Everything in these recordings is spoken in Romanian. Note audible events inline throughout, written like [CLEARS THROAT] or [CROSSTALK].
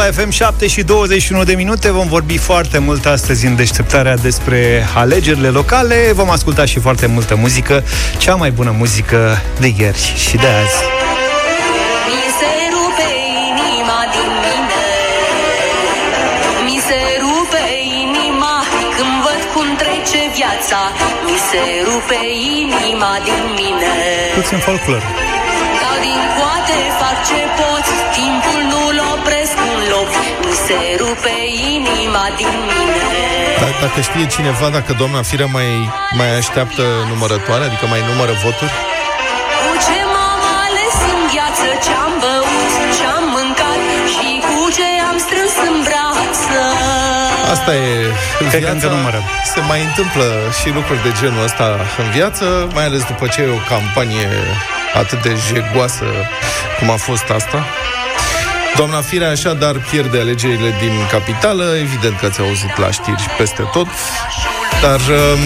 Europa FM 7 și 21 de minute. Vom vorbi foarte mult astăzi în deșteptarea despre alegerile locale. Vom asculta și foarte multă muzică, cea mai bună muzică de ieri și de azi. Mi se rupe inima din mine Mi se rupe inima când văd cum trece viața Mi se rupe inima din mine Puțin folclor. Dau din coate, fac ce pot Timpul se rupe inima din mine Da- Dacă știe cineva dacă doamna Firea mai, mai așteaptă numărătoare, adică mai numără voturi, Cu ce m-am ales în viață Ce-am băut, ce-am mâncat Și cu ce am strâns în brață asta e Cred că încă numără. Se mai întâmplă și lucruri de genul ăsta în viață, mai ales după ce e o campanie atât de jegoasă cum a fost asta. Doamna Firea așadar pierde alegerile din capitală, evident că ați auzit la știri și peste tot, dar um,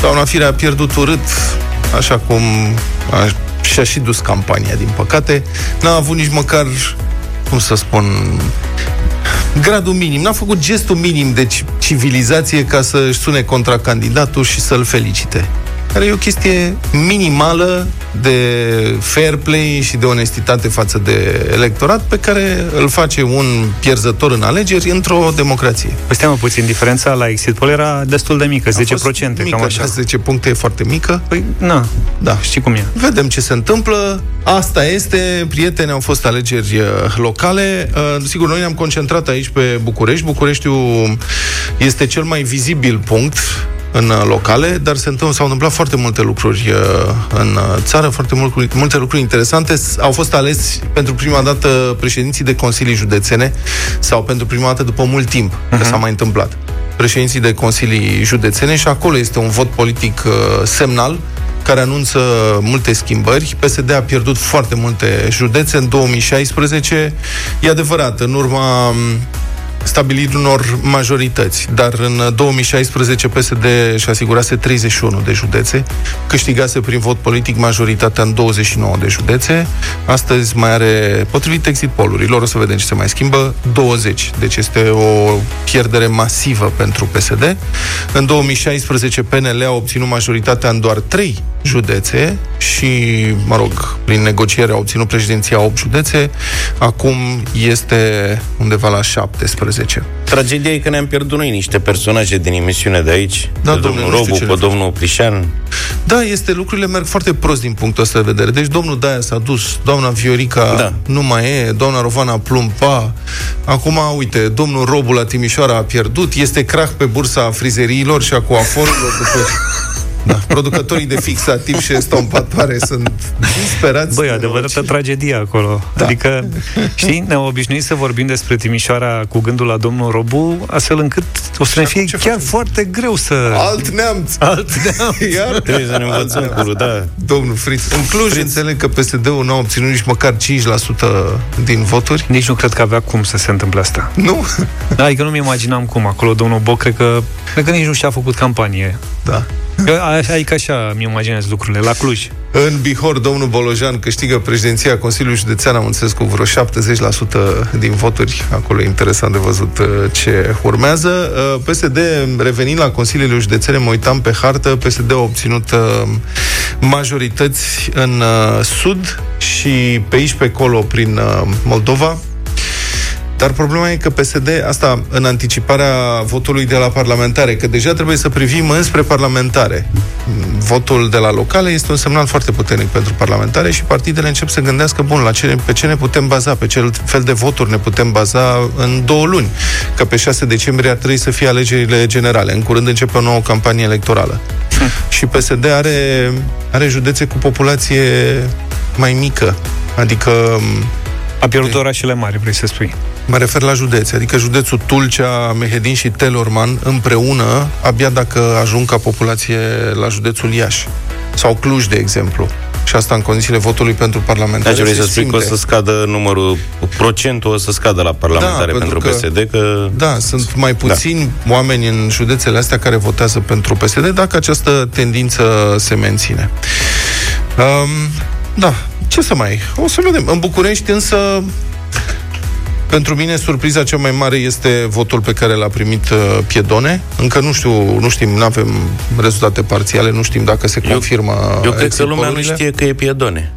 doamna Firea a pierdut urât, așa cum a, și-a și dus campania, din păcate. N-a avut nici măcar, cum să spun, gradul minim, n-a făcut gestul minim de ci- civilizație ca să-și sune contra candidatul și să-l felicite. Care e o chestie minimală de fair play și de onestitate față de electorat pe care îl face un pierzător în alegeri într-o democrație. Păi stai mă puțin, diferența la exit poll era destul de mică, 10%, A fost mică, cam așa. 10 puncte e foarte mică. Păi, na, Da. știi cum e. Vedem ce se întâmplă. Asta este. Prieteni, au fost alegeri uh, locale. Uh, Sigur, noi ne-am concentrat aici pe București. Bucureștiul este cel mai vizibil punct în uh, locale, dar se întâmplă, s-au întâmplat foarte multe lucruri uh, în uh, țară, foarte multe, multe lucruri interesante. S- Au fost ales pentru prima dată președinții de consilii județene sau pentru prima dată după mult timp, uh-huh. că s-a mai întâmplat președinții de consilii județene și acolo este un vot politic uh, semnal care anunță multe schimbări. PSD a pierdut foarte multe județe în 2016. E adevărat, în urma m, stabilirii unor majorități, dar în 2016 PSD și asigurase 31 de județe, câștigase prin vot politic majoritatea în 29 de județe, astăzi mai are, potrivit exit pollurilor, o să vedem ce se mai schimbă, 20. Deci este o pierdere masivă pentru PSD. În 2016 PNL a obținut majoritatea în doar 3 județe și, mă rog, prin negociere a obținut președinția 8 județe, acum este undeva la 17. Tragedia e că ne-am pierdut noi niște personaje din emisiune de aici. Da, pe domnule, domnul nu știu Robu, ce pe le faci. domnul Plișan. Da, este, lucrurile merg foarte prost din punctul ăsta de vedere. Deci domnul Daia s-a dus, doamna Viorica Da. nu mai e, doamna Rovana Plumpa. Acum, uite, domnul Robu la Timișoara a pierdut, este crach pe bursa frizeriilor și a coaforilor după... [LAUGHS] Da, producătorii de fixativ și estompatoare sunt disperați. Băi, de adevărată noroci. tragedie acolo. Da. Adică, știi, ne-am obișnuit să vorbim despre Timișoara cu gândul la domnul Robu, astfel încât o să ne fie ce chiar facem? foarte greu să... Alt neamț! Alt neamț. [LAUGHS] Iar Trebuie să ne învățăm cu da. Domnul Fritz. În Cluj Fritz. înțeleg că PSD-ul nu a obținut nici măcar 5% din voturi. Nici nu cred că avea cum să se întâmple asta. Nu? Da, adică nu-mi imaginam cum acolo domnul Boc, cred că, cred că nici nu și-a făcut campanie. Da. Eu, a- adică așa mi imaginez lucrurile, la Cluj. În Bihor, domnul Bolojan câștigă președinția Consiliului Județean, am înțeles, cu vreo 70% din voturi. Acolo e interesant de văzut uh, ce urmează. Uh, PSD, revenind la Consiliile Județene, mă uitam pe hartă, PSD a obținut uh, majorități în uh, Sud și pe aici, pe acolo, prin uh, Moldova. Dar problema e că PSD, asta în anticiparea votului de la parlamentare, că deja trebuie să privim înspre parlamentare. Votul de la locale este un semnal foarte puternic pentru parlamentare și partidele încep să gândească, bun, la ce, pe ce ne putem baza, pe ce fel de voturi ne putem baza în două luni. Că pe 6 decembrie ar trebui să fie alegerile generale. În curând începe o nouă campanie electorală. [LAUGHS] și PSD are, are județe cu populație mai mică. Adică A pierdut orașele mari, vrei să spui. Mă refer la județe, adică județul Tulcea, Mehedin și Telorman împreună, abia dacă ajung ca populație la județul Iași. Sau Cluj, de exemplu. Și asta în condițiile votului pentru parlamentare. Deci vrei se să spui că o simte. să scadă numărul, procentul o să scadă la parlamentare Da, pentru, pentru că- PSD, că... Da, sunt mai puțini da. oameni în județele astea care votează pentru PSD dacă această tendință se menține. Um, da, ce să mai... O să vedem. În București însă Pentru mine, surpriza cea mai mare este votul pe care l-a primit uh, Piedone. Încă nu știu, nu știm, nu avem rezultate parțiale, nu știm dacă se confirmă Eu cred că lumea nu exit știe că e Piedone.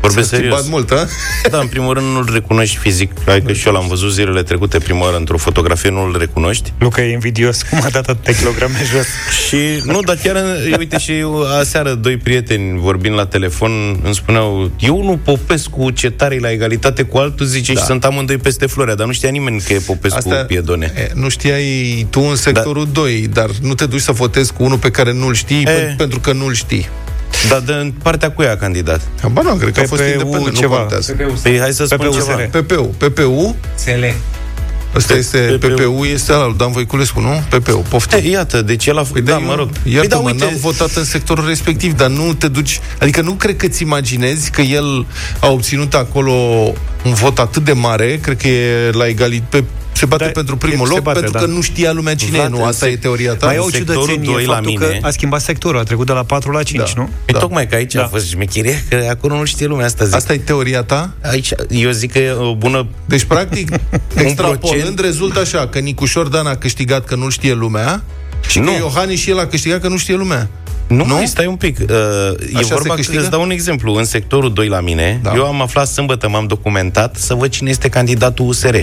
Vorbesc S-a serios. schimbat mult, a? [LAUGHS] Da, în primul rând nu-l recunoști fizic. Adică și eu l-am văzut zilele trecute prima oară într-o fotografie, nu-l recunoști. Luca e invidios, cum a dat atâtea kilograme [LAUGHS] jos. Și, nu, dar chiar, uite, și eu, aseară doi prieteni vorbind la telefon îmi spuneau, eu nu Popescu ce tare la egalitate cu altul, zice, da. și sunt amândoi peste Florea, dar nu știa nimeni că e Popescu Asta, Piedone. E, nu știai tu în sectorul da. 2, dar nu te duci să votezi cu unul pe care nu-l știi, E. e. pentru că nu-l știi. Dar de în partea cu ea a candidat. Ba nu, cred că a fost PPU independent, ceva. nu contează. Păi hai să spun PPU ceva. SR. PPU. PPU, Sele. ăsta este, PPU. PPU este al lui Dan Voiculescu, nu? PPU, poftim. E, iată, deci el a făcut, da, eu- mă rog. Iată, Păi da, mă, uite, n-am votat în sectorul respectiv, dar nu te duci... Adică nu cred că ți imaginezi că el a obținut acolo un vot atât de mare, cred că e la egalit pe se bate Da, pentru primul se loc, bate, pentru da. că nu știa lumea cine Vlad, e, nu? în Asta sec- e teoria ta? Mai e o sectorul ciudățenie doi la faptul mine. că a schimbat sectorul, a trecut de la 4 la 5, Da. nu? Păi Da. tocmai că aici Da. a fost șmecheria, că acolo nu știe lumea asta, zic. Asta e teoria ta? Aici, eu zic că e o bună... Deci, practic, [LAUGHS] extrapolând, procent. rezultă așa, că Nicușor Dan a câștigat că nu știe lumea și Nu. că Iohannis și el a câștigat că nu știe lumea. Nu, Nu? nu? Mai stai un pic. Uh, e Așa se vorba că câștigă? îți dau un exemplu. În sectorul 2 la mine, Da. eu am aflat sâmbătă, m-am documentat să văd cine este candidatul USR.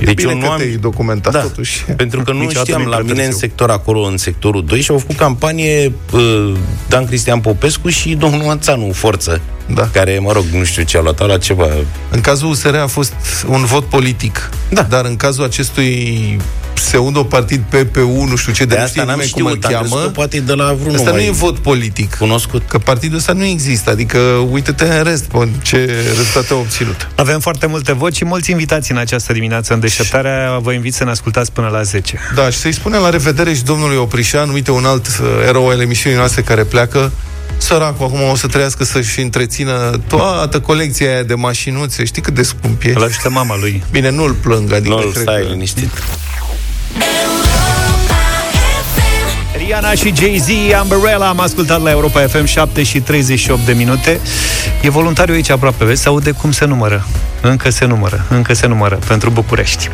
E Deci bine eu nu că am... te-ai documentat Da, totuși. pentru că nu Niciodată știam nu-i la prea mine în târziu. sector acolo, în sectorul 2 și au făcut campanie uh, Dan Cristian Popescu și domnul Anțanu Forță, Da. care, mă rog, nu știu ce a luat, a luat ceva. În cazul USR a fost un vot politic. Da. Dar în cazul acestui pseudo-partid PPU, nu știu ce, de, De nu știe asta n-am nimeni cum îl știut, am crezut cheamă, că poate e de la vreunul Asta nu mai e vot politic. cunoscut. Că partidul ăsta nu există, adică uite-te în rest, bă, ce rezultate au obținut. Avem foarte multe voci și mulți invitați în această dimineață în deșteptarea. Vă invit să ne ascultați până la 10. Da, și să-i spunem la revedere și domnului Oprișan, uite un alt uh, erou al emisiunii noastre care pleacă, Săracul acum o să trăiască să-și întrețină toată colecția aia de mașinuțe. Știi cât de scump e? Îl ajută mama lui. Bine, nu-l plâng, adică Nu, cred stai că... liniștit. Rihanna și Jay-Z, Umbrella, am ascultat la Europa FM 7 și 38 de minute. E voluntariu aici aproape, vezi? Se aude cum se numără. Încă se numără, încă se numără pentru București.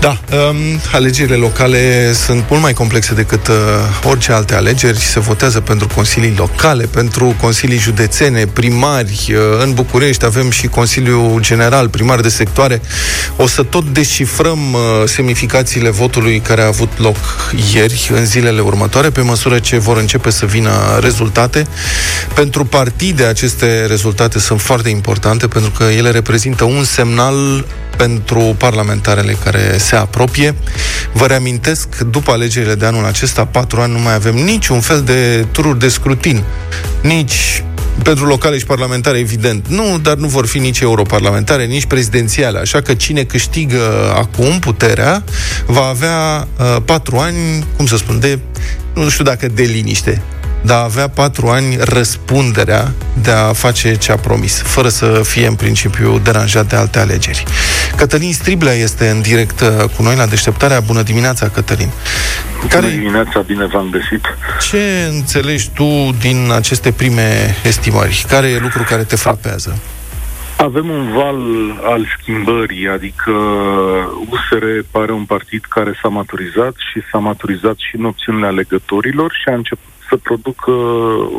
Da, um, alegerile locale sunt mult mai complexe decât uh, orice alte alegeri. Se votează pentru consilii locale, pentru consilii județene, primari. Uh, în București avem și Consiliul General, primar de sectoare. O să tot descifrăm uh, semnificațiile votului care a avut loc ieri, în zilele următoare, pe măsură ce vor începe să vină rezultate. Pentru partide, aceste rezultate sunt foarte importante, pentru că ele reprezintă un semnal pentru parlamentarele care se apropie. Vă reamintesc, după alegerile de anul acesta, patru ani, nu mai avem niciun fel de tururi de scrutin. Nici pentru locale și parlamentare, evident, nu, dar nu vor fi nici europarlamentare, nici prezidențiale. Așa că cine câștigă acum puterea va avea uh, patru ani, cum să spun, de, nu știu dacă de liniște, dar avea patru ani răspunderea de a face ce a promis, fără să fie în principiu deranjat de alte alegeri. Cătălin Striblea este în direct uh, cu noi la deșteptarea. Bună dimineața, Cătălin! Bună Care, dimineața, bine v-am găsit. ce înțelegi tu din aceste prime estimări? Care e lucru care te frapează? Avem un val al schimbării, adică USR pare un partid care s-a maturizat și s-a maturizat și în opțiunile alegătorilor și a început să producă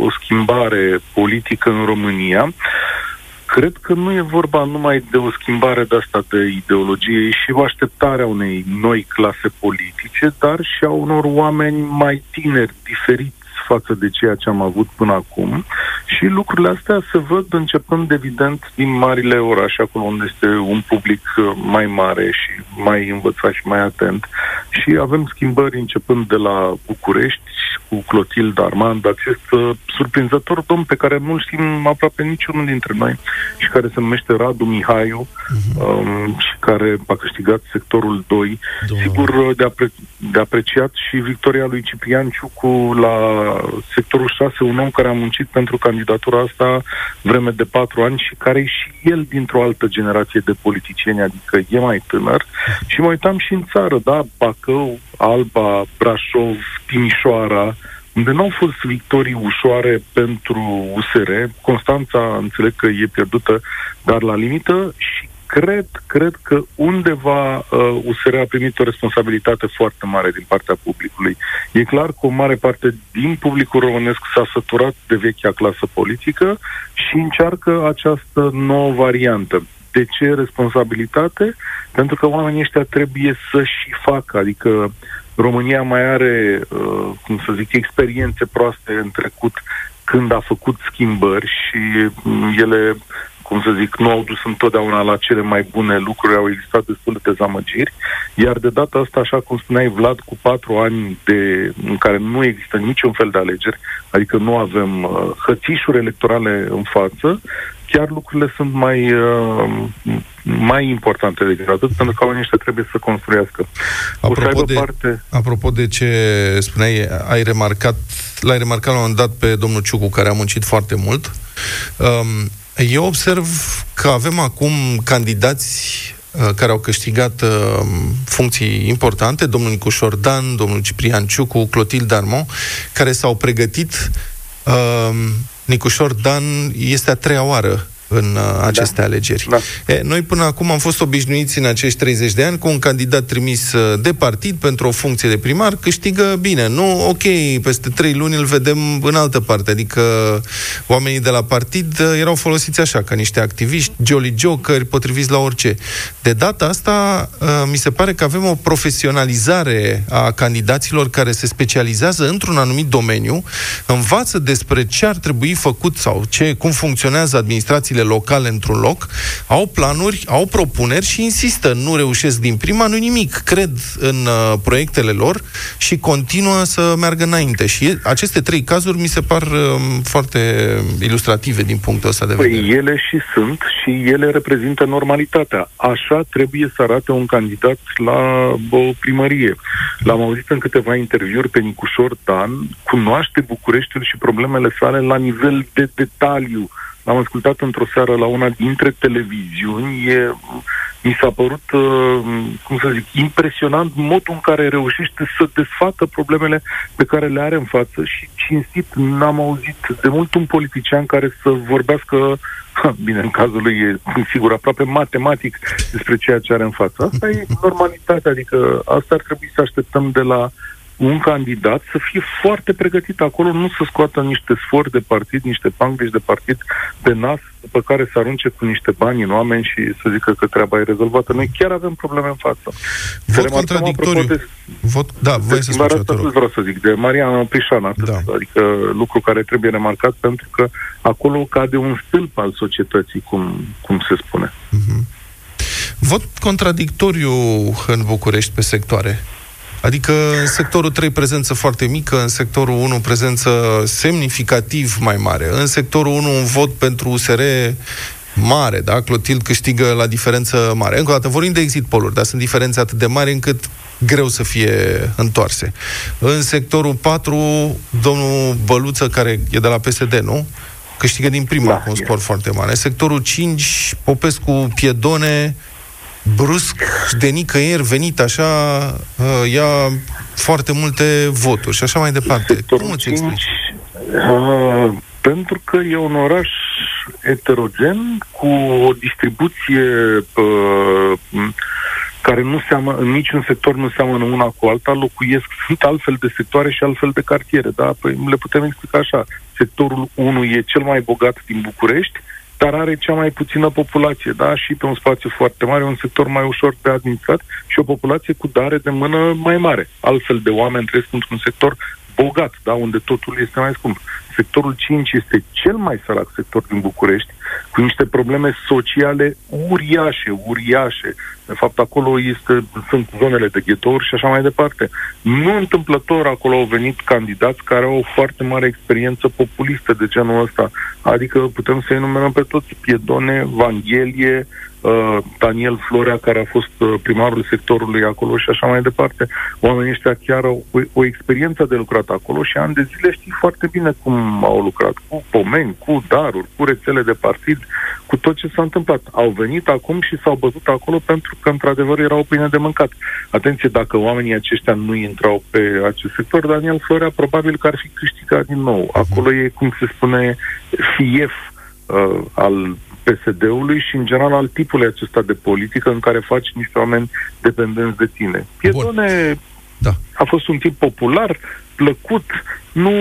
o schimbare politică în România. Cred că nu e vorba numai de o schimbare de asta de ideologie și o așteptare a unei noi clase politice, dar și a unor oameni mai tineri, diferiți față de ceea ce am avut până acum și lucrurile astea se văd începând evident din marile orașe, acolo unde este un public uh, mai mare și mai învățat și mai atent. Și avem schimbări începând de la București cu Clotilde Armand, acest uh, surprinzător domn pe care nu știm aproape niciunul dintre noi și care se numește Radu Mihaiu um, și care a câștigat sectorul 2. Sigur, uh, de, apre- de apreciat și victoria lui Ciprian Ciucu la sectorul 6, un om care a muncit pentru candidatura asta vreme de patru ani și care e și el dintr-o altă generație de politicieni, adică e mai tânăr. Și mă uitam și în țară, da, Bacău, Alba, Brașov, Timișoara, unde nu au fost victorii ușoare pentru USR. Constanța, înțeleg că e pierdută, dar la limită și cred, cred că undeva uh, USR a primit o responsabilitate foarte mare din partea publicului. E clar că o mare parte din publicul românesc s-a săturat de vechea clasă politică și încearcă această nouă variantă. De ce responsabilitate? Pentru că oamenii ăștia trebuie să și facă, adică România mai are, uh, cum să zic, experiențe proaste în trecut când a făcut schimbări și mm, ele cum să zic, nu au dus întotdeauna la cele mai bune lucruri, au existat destul de dezamăgiri, iar de data asta, așa cum spuneai Vlad, cu patru ani de, în care nu există niciun fel de alegeri, adică nu avem uh, hățișuri electorale în față, chiar lucrurile sunt mai, uh, mai importante decât atât, pentru că oamenii ăștia trebuie să construiască. Apropo, de, parte... apropo de ce spuneai, ai remarcat, l-ai remarcat la un moment dat pe domnul Ciucu, care a muncit foarte mult. Um, eu observ că avem acum candidați uh, care au câștigat uh, funcții importante, domnul Nicușor Dan, domnul Ciprian Ciucu, Clotilde Darmon, care s-au pregătit. Uh, Nicușor Dan este a treia oară în uh, aceste da. alegeri. Da. E, noi până acum am fost obișnuiți în acești 30 de ani cu un candidat trimis uh, de partid pentru o funcție de primar, câștigă bine. Nu, ok, peste 3 luni îl vedem în altă parte. Adică oamenii de la partid uh, erau folosiți așa, ca niște activiști, jolly jokeri, potriviți la orice. De data asta, mi se pare că avem o profesionalizare a candidaților care se specializează într-un anumit domeniu, învață despre ce ar trebui făcut sau ce, cum funcționează administrațiile autoritățile locale într-un loc, au planuri, au propuneri și insistă, nu reușesc din prima, nu nimic. Cred în uh, proiectele lor și continuă să meargă înainte. Și aceste trei cazuri mi se par uh, foarte ilustrative din punctul ăsta de păi vedere. Păi ele și sunt și ele reprezintă normalitatea. Așa trebuie să arate un candidat la o primărie. L-am auzit în câteva interviuri pe Nicușor Dan, cunoaște Bucureștiul și problemele sale la nivel de detaliu L-am ascultat într-o seară la una dintre televiziuni. E, mi s-a părut, uh, cum să zic, impresionant modul în care reușește să desfacă problemele pe care le are în față și cinstit n-am auzit de mult un politician care să vorbească bine, în cazul lui e, sigur, aproape matematic despre ceea ce are în față. Asta e normalitatea, adică asta ar trebui să așteptăm de la un candidat să fie foarte pregătit acolo, nu să scoată niște sfori de partid, niște panglici de partid pe nas, după care să arunce cu niște bani în oameni și să zică că treaba e rezolvată. Noi chiar avem probleme în față. Vot contradictoriu. De, Vot, da, voi să spun asta vreau să zic, de Mariana Prișan, da. adică lucru care trebuie remarcat pentru că acolo cade un stâlp al societății, cum, cum se spune. Uh-huh. Vot contradictoriu în București pe sectoare. Adică în sectorul 3 prezență foarte mică, în sectorul 1 prezență semnificativ mai mare. În sectorul 1 un vot pentru USR mare, da? Clotilde câștigă la diferență mare. Încă o dată, vorbim de exit poluri, dar sunt diferențe atât de mari încât greu să fie întoarse. În sectorul 4, domnul Băluță, care e de la PSD, nu? Câștigă din prima da, cu un scor foarte mare. Sectorul 5, Popescu, Piedone, brusc, de nicăieri, venit așa, uh, ia foarte multe voturi și așa mai departe. Sectorul Cum îți explici? Uh, pentru că e un oraș heterogen cu o distribuție uh, care nu seamă, în niciun sector nu seamănă una cu alta, locuiesc, sunt altfel de sectoare și altfel de cartiere, da? Păi le putem explica așa. Sectorul 1 e cel mai bogat din București, dar are cea mai puțină populație, da, și pe un spațiu foarte mare, un sector mai ușor de administrat și o populație cu dare de mână mai mare. Altfel de oameni trăiesc într-un sector bogat, da, unde totul este mai scump. Sectorul 5 este cel mai sărac sector din București, cu niște probleme sociale uriașe, uriașe. De fapt, acolo este, sunt zonele de ghetouri și așa mai departe. Nu întâmplător acolo au venit candidați care au o foarte mare experiență populistă de genul ăsta. Adică putem să enumerăm pe toți Piedone, Vanghelie, uh, Daniel Florea, care a fost uh, primarul sectorului acolo și așa mai departe. Oamenii ăștia chiar au o, o experiență de lucrat acolo și ani de zile știi foarte bine cum au lucrat, cu pomeni, cu daruri, cu rețele de partid, cu tot ce s-a întâmplat. Au venit acum și s-au bătut acolo pentru că, într-adevăr, erau pâine de mâncat. Atenție, dacă oamenii aceștia nu intrau pe acest sector, Daniel Florea probabil că ar fi câștigat din nou. Acolo e, cum se spune, fief uh, al PSD-ului și, în general, al tipului acesta de politică în care faci niște oameni dependenți de tine. Piedone Da. a fost un tip popular, plăcut, nu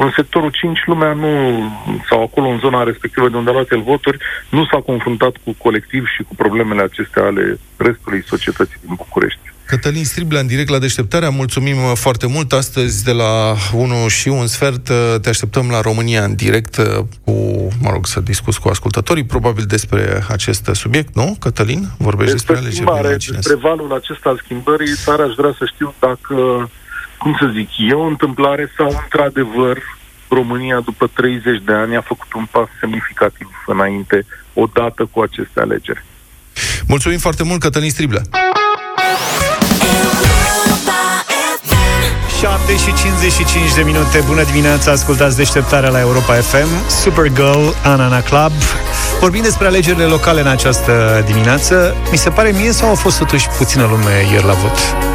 în sectorul 5 lumea nu, sau acolo în zona respectivă de unde a luat el voturi, nu s-a confruntat cu colectiv și cu problemele acestea ale restului societății din București. Cătălin Striblea, în direct la deșteptarea, mulțumim uh, foarte mult. Astăzi, de la 1 și un sfert, uh, te așteptăm la România în direct uh, cu, mă rog, să discuți cu ascultătorii, probabil despre acest subiect, nu, Cătălin? Vorbești despre, Despre alegerile schimbare, vecinesc. despre valul acesta al schimbării, dar aș vrea să știu dacă, cum să zic, e o întâmplare sau într-adevăr România după 30 de ani a făcut un pas semnificativ înainte odată cu aceste alegeri. Mulțumim foarte mult, Cătălin Striblea. 7 și 55 de minute. Bună dimineața, ascultați deșteptarea la Europa FM. Supergirl, Anana Club. Vorbim despre alegerile locale în această dimineață. Mi se pare mie sau a fost totuși puțină lume ieri la vot?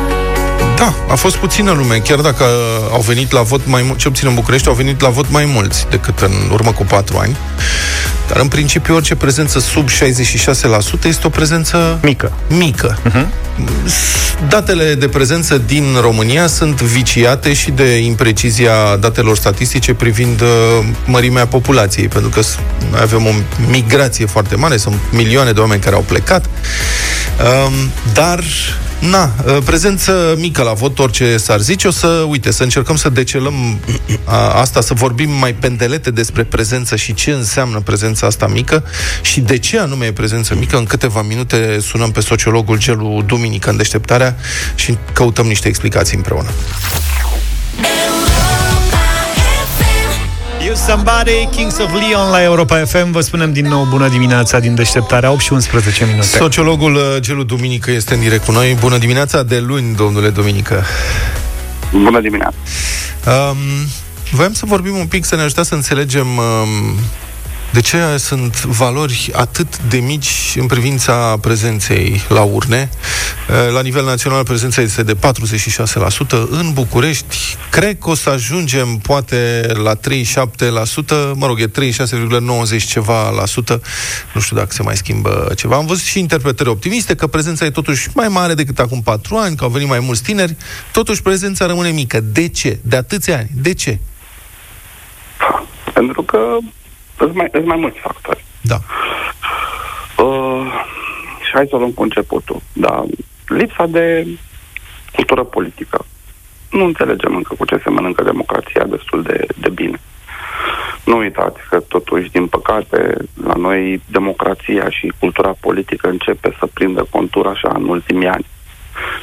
Da, a fost puțină lume, chiar dacă au venit la vot mai mulți, ce obțin în București, au venit la vot mai mulți decât în urmă cu patru ani. Dar în principiu orice prezență sub 66% este o prezență Mică. mică. Mhm. Datele de prezență din România sunt viciate și de imprecizia datelor statistice privind uh, mărimea populației, pentru că s- noi avem o migrație foarte mare, sunt milioane de oameni care au plecat, um, dar Na, uh, prezență mică la vot, orice s-ar zice, o să, uite, să încercăm să decelăm a, asta, să vorbim mai pendelete despre prezență și ce înseamnă prezența asta mică și de ce anume e prezență mică. În câteva minute sunăm pe sociologul Gelu Duminică în deșteptarea și căutăm niște explicații împreună. You Somebody, Kings of Leon la Europa FM. Vă spunem din nou bună dimineața din deșteptarea 8 și 11 minute. Sociologul uh, Gelu Duminică este în direct cu noi. Bună dimineața de luni, domnule Duminică. Bună dimineața! Um, voiam să vorbim un pic, să ne ajutați să înțelegem um, de ce sunt valori atât de mici în privința prezenței la urne. Uh, La nivel național prezența este de 46%. În București, cred că o să ajungem poate la 37%, mă rog, e 36,90 ceva la sută. Nu știu dacă se mai schimbă ceva. Am văzut și interpretări optimiste că prezența e totuși mai mare decât acum 4 ani, că au venit mai mulți tineri. Totuși prezența rămâne mică. De ce? De atâția ani. De ce? Pentru că sunt mai, sunt mai mulți factori. Da. Uh, și hai să o luăm cu începutul. Da, lipsa de cultură politică. Nu înțelegem încă cu ce se mănâncă democrația destul de, de bine. Nu uitați că totuși, din păcate, la noi democrația și cultura politică începe să prindă contur așa în ultimii ani.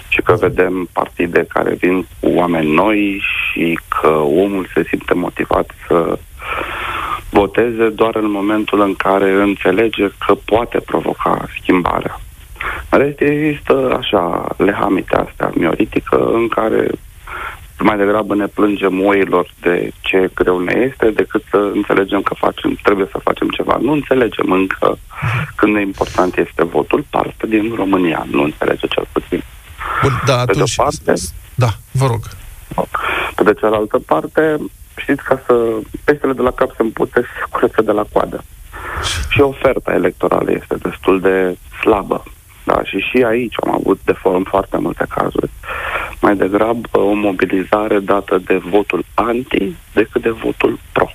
Și că vedem partide care vin cu oameni noi și că omul se simte motivat să voteze doar în momentul în care înțelege că poate provoca schimbarea. În rest, există așa lehamite astea mioritică în care mai degrabă ne plângem oilor de ce greu ne este decât să înțelegem că facem, trebuie să facem ceva. Nu înțelegem încă când de important este votul, parte din România nu înțelege cel puțin. Bun, da, Pe de-o atunci... parte- Da, vă rog. Pe de cealaltă parte, știți, ca să peștele de la cap se împute, se curăță de la coadă. Și oferta electorală este destul de slabă. Da, și și aici am avut de forum foarte multe cazuri. Mai degrabă o mobilizare dată de votul anti decât de votul pro.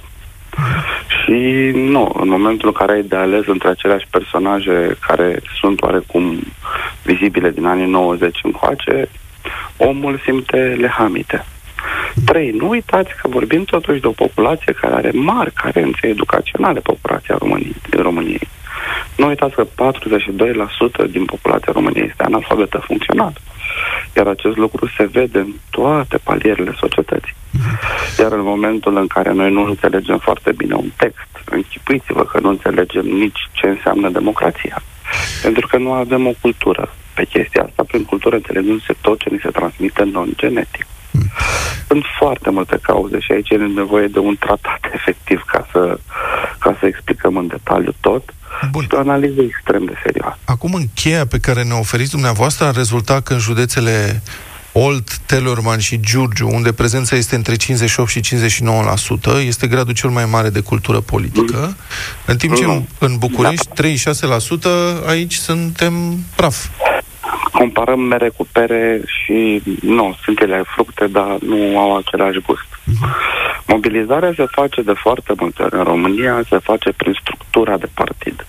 Și nu, în momentul în care ai de ales între aceleași personaje care sunt oarecum vizibile din anii 90 încoace, omul simte lehamite. Trei, nu uitați că vorbim totuși de o populație care are mari carențe educaționale, populația României, din României. Nu uitați că 42% din populația României este analfabetă funcțională. Iar acest lucru se vede în toate palierele societății. Iar în momentul în care noi nu înțelegem foarte bine un text, închipuiți-vă că nu înțelegem nici ce înseamnă democrația. Pentru că nu avem o cultură pe chestia asta. Prin cultură înțelegându-se tot ce ni se transmite non-genetic. Sunt foarte multe cauze și aici e nevoie de un tratat [LAUGHS] efectiv ca să, ca să explicăm în detaliu tot Bun. și de o analiză extrem de serioasă. Acum, în cheia pe care ne oferiți dumneavoastră, ar rezulta că în județele Olt, Telorman și Giurgiu, unde prezența este între 58 și 59%, este gradul cel mai mare de cultură politică, în timp ce în, în București, 36%, aici suntem praf. Comparăm mere cu pere și nu, sunt ele fructe, dar nu au același gust. Mobilizarea se face de foarte multe ori. În România se face prin structura de partid.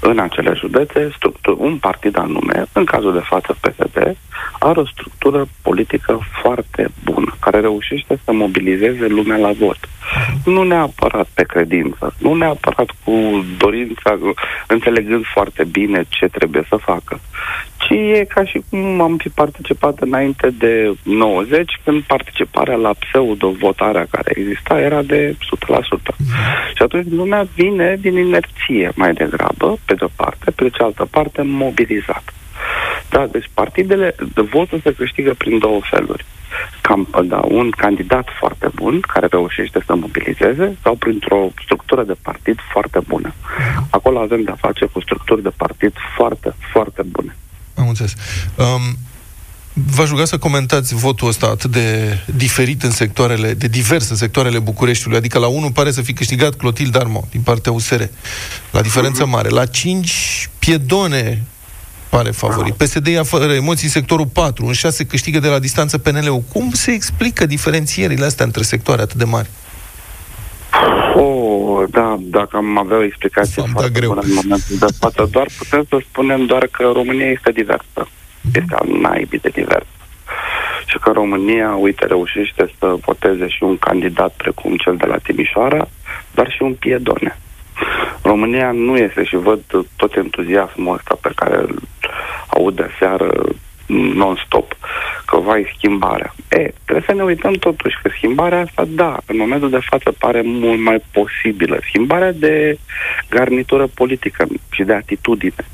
În acele județe, structur, un partid anume, în cazul de față PSD, are o structură politică foarte bună, care reușește să mobilizeze lumea la vot. Nu neapărat pe credință, nu neapărat cu dorința, înțelegând foarte bine ce trebuie să facă, ci e ca și cum am fi participat înainte de 90, când participarea la pseudo-votarea care exista era de 100%. Și atunci lumea vine din inerție mai degrabă, pe de-o parte, pe de cealaltă parte mobilizat. Da, deci partidele de votul se câștigă prin două feluri. Cam, da, un candidat foarte bun care reușește să mobilizeze sau printr-o structură de partid foarte bună. Acolo avem de-a face cu structuri de partid foarte, foarte bune. Am înțeles. Um, V-aș ruga să comentați votul ăsta atât de diferit în sectoarele, de divers în sectoarele Bucureștiului. Adică la 1 pare să fi câștigat Clotilde Armo din partea USR, la diferență mare. La 5, Piedone pare favorit. PSD ia fără emoții sectorul 4, în 6 câștigă de la distanță PNL-ul. Cum se explică diferențierile astea între sectoare atât de mari? Oh, da, dacă am avea o explicație am foarte greu. bună în momentul de față, doar putem să spunem doar că România este diversă. Este al naibii de diversă. Și că România, uite, reușește să voteze și un candidat precum cel de la Timișoara, dar și un piedone. România nu este și văd tot entuziasmul ăsta pe care îl aud de seară non-stop, că vai schimbarea. E, trebuie să ne uităm totuși că schimbarea asta, da, în momentul de față pare mult mai posibilă. Schimbarea de garnitură politică și de atitudine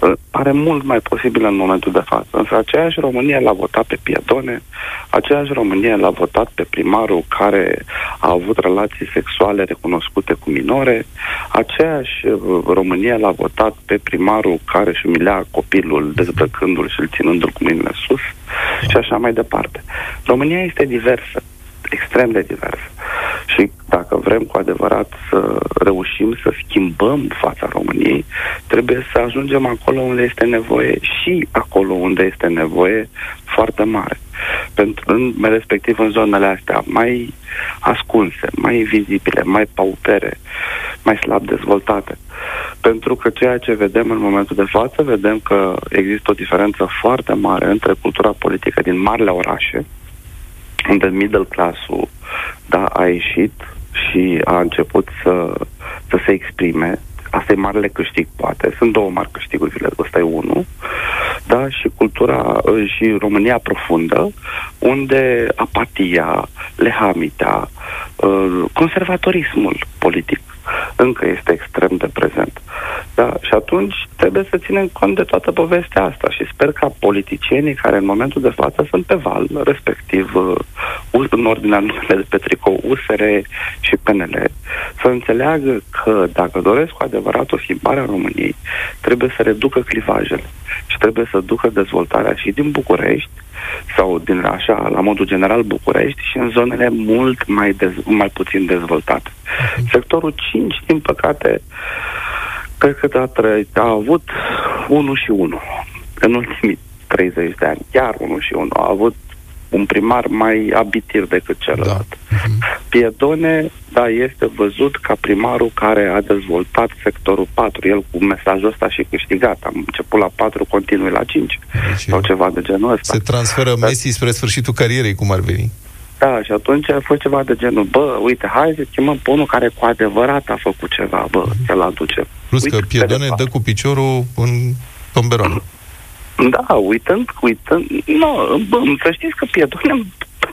uh, pare mult mai posibilă în momentul de față. Însă aceeași România l-a votat pe Piedone, aceeași România l-a votat pe primarul care a avut relații sexuale recunoscute cu minore, aceeași uh, România l-a votat pe primarul care își umilea copilul dezbrăcându-l și îl ținându-l cu mâinile sus și așa mai departe. România este diversă, extrem de diversă. Și dacă vrem cu adevărat să reușim să schimbăm fața României, trebuie să ajungem acolo unde este nevoie și acolo unde este nevoie foarte mare. Pentru, în, respectiv în zonele astea mai ascunse, mai vizibile, mai paupere, mai slab dezvoltate. Pentru că ceea ce vedem în momentul de față, vedem că există o diferență foarte mare între cultura politică din marile orașe, unde middle class-ul da, a ieșit și a început să, să se exprime. Asta e marele câștig, poate. Sunt două mari câștiguri, ăsta e unul. Da, și cultura și România profundă, unde apatia, lehamita, uh, conservatorismul politic încă este extrem de prezent. Da, și atunci trebuie să ținem cont de toată povestea asta și sper ca politicienii care în momentul de față sunt pe val, respectiv uh, în ordinea numele de pe tricou USR și PNL, să înțeleagă că dacă doresc cu adevărat o schimbare a României, trebuie să reducă clivajele și trebuie să ducă dezvoltarea și din București sau din așa, la modul general București și în zonele mult mai, dez- mai puțin dezvoltate. Sectorul 5, din păcate, cred că a, tră- a avut 1 și 1 în ultimii 30 de ani, chiar 1 și 1. A avut un primar mai abitir decât celălalt. Da. Uh-huh. Piedone, da, este văzut ca primarul care a dezvoltat sectorul 4. El cu mesajul ăsta și câștigat. Am început la 4, continui la 5. Deci sau ceva de genul ăsta. Se transferă da. Messi spre sfârșitul carierei, cum ar veni. Da, și atunci a fost ceva de genul, bă, uite, hai să chemăm pe unul care cu adevărat a făcut ceva, bă, uh-huh. să-l aducem. Plus uite că Piedone dă cu piciorul în tomberon. [CLEARS THROAT] Da, uitând, uitând, nu, bă, să știți că Piedone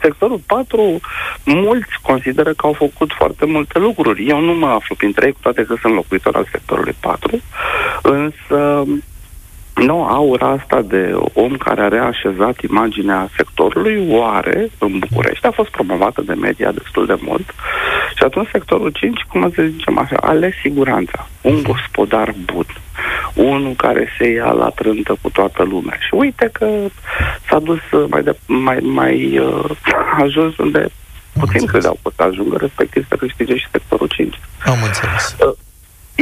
sectorul 4, mulți consideră că au făcut foarte multe lucruri. Eu nu mă aflu printre ei, cu toate că sunt locuitor al sectorului 4, însă nu aura asta de om care a reașezat imaginea sectorului, oare în București a fost promovată de media destul de mult și atunci sectorul 5, cum să zicem așa, ales siguranța, un gospodar bun, unul care se ia la trântă cu toată lumea. Și uite că s-a dus mai, de, mai, mai uh, ajuns unde puțin credeau că să ajungă, respectiv să câștige și sectorul 5. Am înțeles. Uh,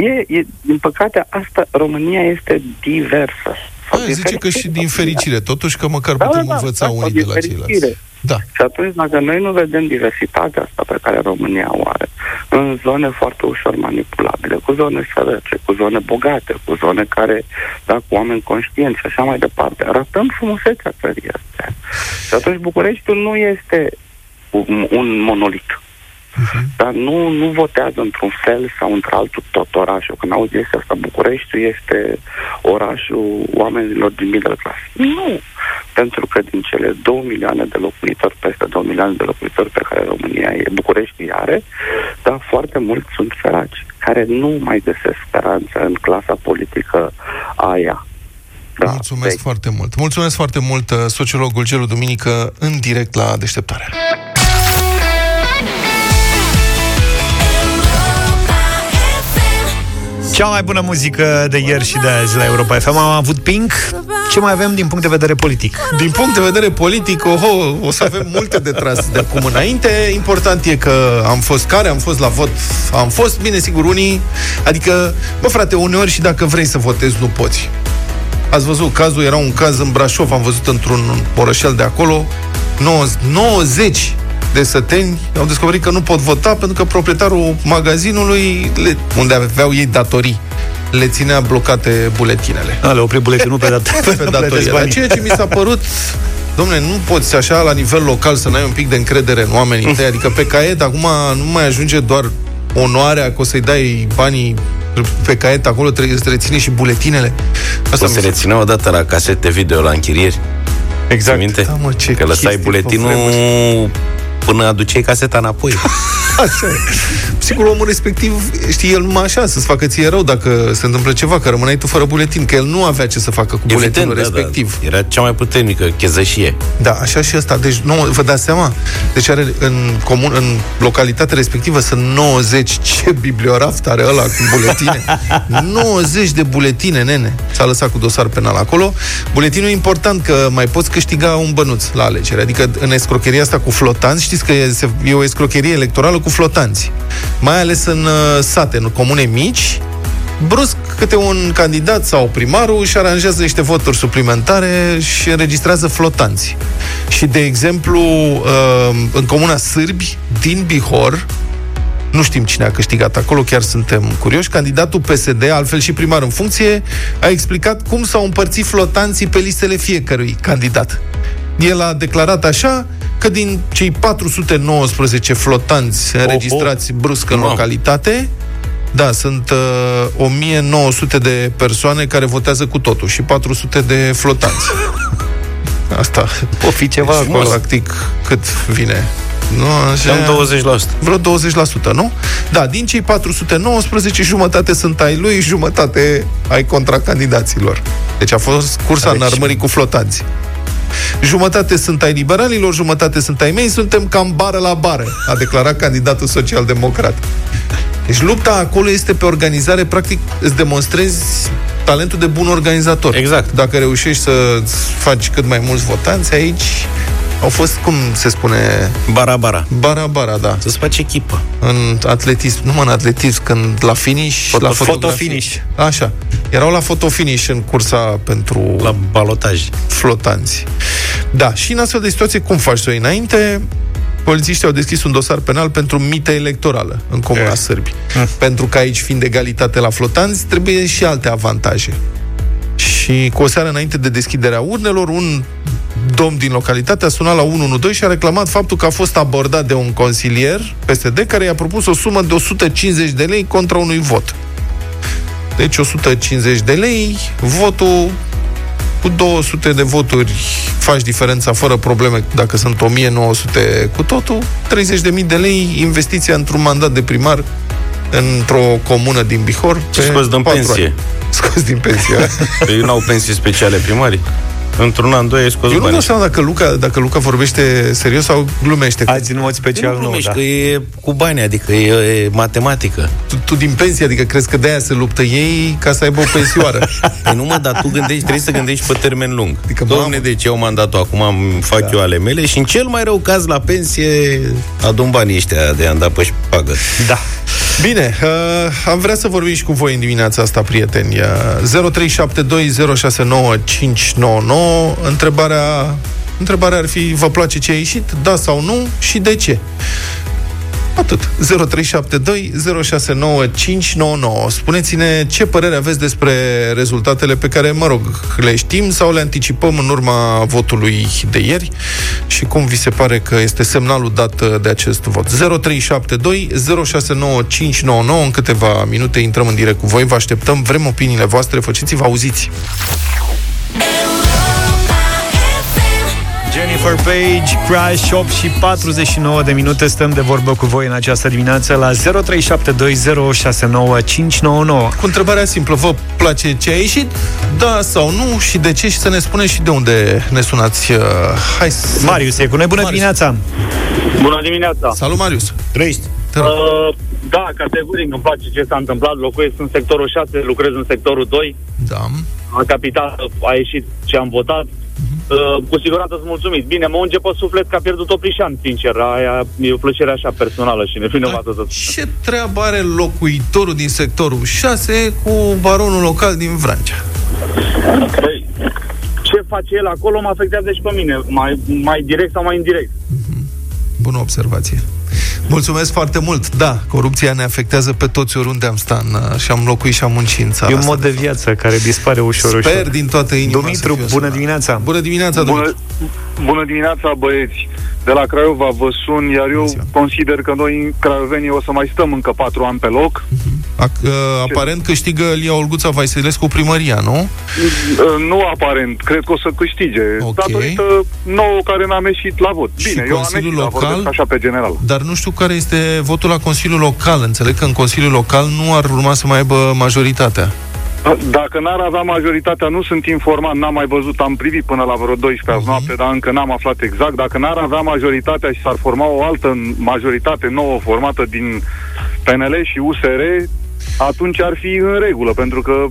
E, e, din păcate, asta, România este diversă. A, zice că și din fericire, totuși că măcar Da, putem da, da, învăța da, unii din de la fericire. ceilalți. Da. Și atunci, dacă noi nu vedem diversitatea asta pe care România o are, în zone foarte ușor manipulabile, cu zone sărăce, cu zone bogate, cu zone care, da, cu oameni conștienți și așa mai departe, arătăm frumusețea țării astea. Și atunci Bucureștiul nu este un, un monolit. Mhm. Dar nu, nu votează într-un fel sau într-altul tot orașul. Când auzi chestia asta, Bucureștiul este orașul oamenilor din middle class. Nu! Pentru că din cele 2 milioane de locuitori, peste 2 milioane de locuitori pe care România e, București are, dar foarte mulți sunt săraci, care nu mai găsesc speranță în clasa politică aia. Da, Mulțumesc vechi. foarte mult. Mulțumesc foarte mult, uh, sociologul Gelu Duminică, în direct la deșteptare. Cea mai bună muzică de ieri și de azi la Europa FM am avut Pink. Ce mai avem din punct de vedere politic? Din punct de vedere politic, oho, o să avem multe de tras de acum înainte. Important e că am fost care, am fost la vot, am fost, bine, sigur, unii, adică, bă, frate, uneori și dacă vrei să votezi, nu poți. Ați văzut cazul, era un caz în Brașov, am văzut într-un orășel de acolo, 90 de săteni au descoperit că nu pot vota pentru că proprietarul magazinului, le, unde aveau ei datorii, le ținea blocate buletinele A, le opri buletinul pe dată. [LAUGHS] pe [LAUGHS] datorie. Dar ceea ce mi s-a părut Domnule, nu poți așa la nivel local să n-ai un pic de încredere în oamenii tăi. Adică pe caiet acum nu mai ajunge doar onoarea că o să-i dai banii pe caiet acolo, trebuie să reține și buletinele. Asta O să mi se- rețină o dată la casete video la închirieri. Exact. Minte? Da, mă, ce că lăsai chestii pe buletinul până aduceai caseta înapoi. [LAUGHS] Așa e. Sigur, omul respectiv știe el numai așa, să-ți facă ție rău dacă se întâmplă ceva, că rămâneai tu fără buletin, că el nu avea ce să facă cu buletinul da, respectiv. Da, era cea mai puternică chezășie. Da, așa și asta. Deci, nu, vă dați seama? Deci are în, comun, în localitatea respectivă sunt 90 ce biblioraft are ăla cu buletine. [LAUGHS] 90 de buletine, nene. S-a lăsat cu dosar penal acolo. Buletinul e important că mai poți câștiga un bănuț la alegere. Adică în escrocheria asta cu flotanți, știți că e, se- e o escrocherie electorală cu flotanți. Mai ales în uh, sate, în comune mici, brusc câte un candidat sau primarul își aranjează niște voturi suplimentare și înregistrează flotanți. Și, de exemplu, uh, în comuna Sârbi din Bihor, nu știm cine a câștigat acolo, chiar suntem curioși. Candidatul PSD, altfel și primar în funcție, a explicat cum s-au împărțit flotanții pe listele fiecărui candidat. El a declarat așa că din cei 419 flotanți înregistrați brusc în Mamă. localitate, da, sunt uh, 1900 de persoane care votează cu totul și 400 de flotanți. [LAUGHS] Asta. O fi ceva Deci, acolo. Practic, cât vine? Nu, așa... Cam 20%. Vreo 20%, nu? Da, din cei 419, jumătate sunt ai lui, jumătate ai contracandidaților. Deci a fost cursa Deci- înarmării cu flotanți. Jumătate sunt ai liberalilor, jumătate sunt ai mei, suntem cam bară la bară, a declarat candidatul social-democrat. Deci lupta acolo este pe organizare, practic îți demonstrezi talentul de bun organizator. Exact. Dacă reușești să faci cât mai mulți votanți aici, au fost, cum se spune, Bara-bara. bara-bara, da Să-ți faci echipă. în atletism, nu în atletism, când la finish, Foto- la fotografie. fotofinish. Așa. Erau la fotofinish în cursa pentru La balotaj. flotanți. Da, și în astfel de situație, cum faci să o iei înainte? Polițiștii au deschis un dosar penal pentru mită electorală în Comuna Eh. Sârbi. Pentru că aici, fiind egalitate la flotanți, trebuie și alte avantaje. Și cu o seară înainte de deschiderea urnelor, un domn din localitate a sunat la 112 și a reclamat faptul că a fost abordat de un consilier PSD care i-a propus o sumă de 150 de lei contra unui vot. Deci 150 de lei, votul cu 200 de voturi faci diferența fără probleme dacă sunt 1900 cu totul, 30.000 de lei investiția într-un mandat de primar într-o comună din Bihor. Și scos din pensie. Ani. Scos din pensie. Păi nu au pensii speciale primarii? Într-un an, doi ai scos Eu bani. nu dau seama dacă Luca, dacă Luca vorbește serios sau glumește. Azi în mod special nu, nu, glumești, da. că e cu bani, adică e, e matematică. Tu, tu din pensie, adică crezi că de-aia se luptă ei ca să aibă o pensioară. [LAUGHS] Păi nu mă, dar tu gândești, trebuie să gândești pe termen lung. Adică, Domne, mamă. deci eu mandatul acum îmi fac da. eu ale mele și în cel mai rău caz la pensie adun banii ăștia de a dat pe pagă. Da. Bine, uh, am vrea să vorbim și cu voi în dimineața asta, prieteni. Uh, 0372069599. Întrebarea, întrebarea ar fi, vă place ce a ieșit? Da sau nu? Și de ce? Atât. 0372 069599. Spuneți-ne ce părere aveți despre rezultatele pe care, mă rog, le știm sau le anticipăm în urma votului de ieri și cum vi se pare că este semnalul dat de acest vot. 0372 069599. În câteva minute intrăm în direct cu voi. Vă așteptăm, vrem opiniile voastre, faceți-vă auziți. Jennifer Page, Crash 8 și 49 de minute stăm de vorbă cu voi în această dimineață la 0372069599. Cu întrebarea simplă, vă place ce a ieșit? Da sau nu? Și de ce? Și să ne spuneți și de unde ne sunați. Uh, Hai să... Marius e cu noi, bună Marius. dimineața! Bună dimineața! Salut, Marius! Trăiești. Te rog. Uh, da, categoric îmi place ce s-a întâmplat. Locuiesc în sectorul 6, lucrez în sectorul 2. Da. În capitală a ieșit ce am votat. Uh, cu siguranță sunt mulțumit. Bine, mă unge pe suflet că a pierdut Oprișan, sincer. Aia e o plăcere așa personală și nevinovată să spun. Ce treabă are locuitorul din sectorul 6 cu baronul local din Vrancea? Păi, ce face el acolo mă afectează și pe mine, mai, mai direct sau mai indirect. Bună observație. Mulțumesc foarte mult. Da, corupția ne afectează pe toți oriunde am stat în, și am locuit și am muncit în țara E un asta. mod de viață care dispare ușor, Sper ușor. din toată inima Dumitru, să fiu bună sunat. dimineața! Bună dimineața, Bună, Dumitru! bună dimineața, băieți! De la Craiova vă sun, iar eu ziua. consider că noi, craiovenii, o să mai stăm încă patru ani pe loc. Ac- uh, aparent câștigă Lia Olguța Vaiselescu primăria, nu? Uh, Nu aparent, cred că o să câștige. Ok. Datorită nouă care n-am ieșit la vot. Și Bine, eu am Consiliul ieșit, dar Local? vorbesc așa pe general. Dar nu știu care este votul la Consiliul Local. Înțeleg că în Consiliul Local nu ar urma să mai aibă majoritatea. Dacă n-ar avea majoritatea, nu sunt informat, n-am mai văzut, am privit până la vreo 12 azi Mhm. noapte, dar încă n-am aflat exact. Dacă n-ar avea majoritatea și s-ar forma o altă majoritate nouă formată din PNL și USR, atunci ar fi în regulă, pentru că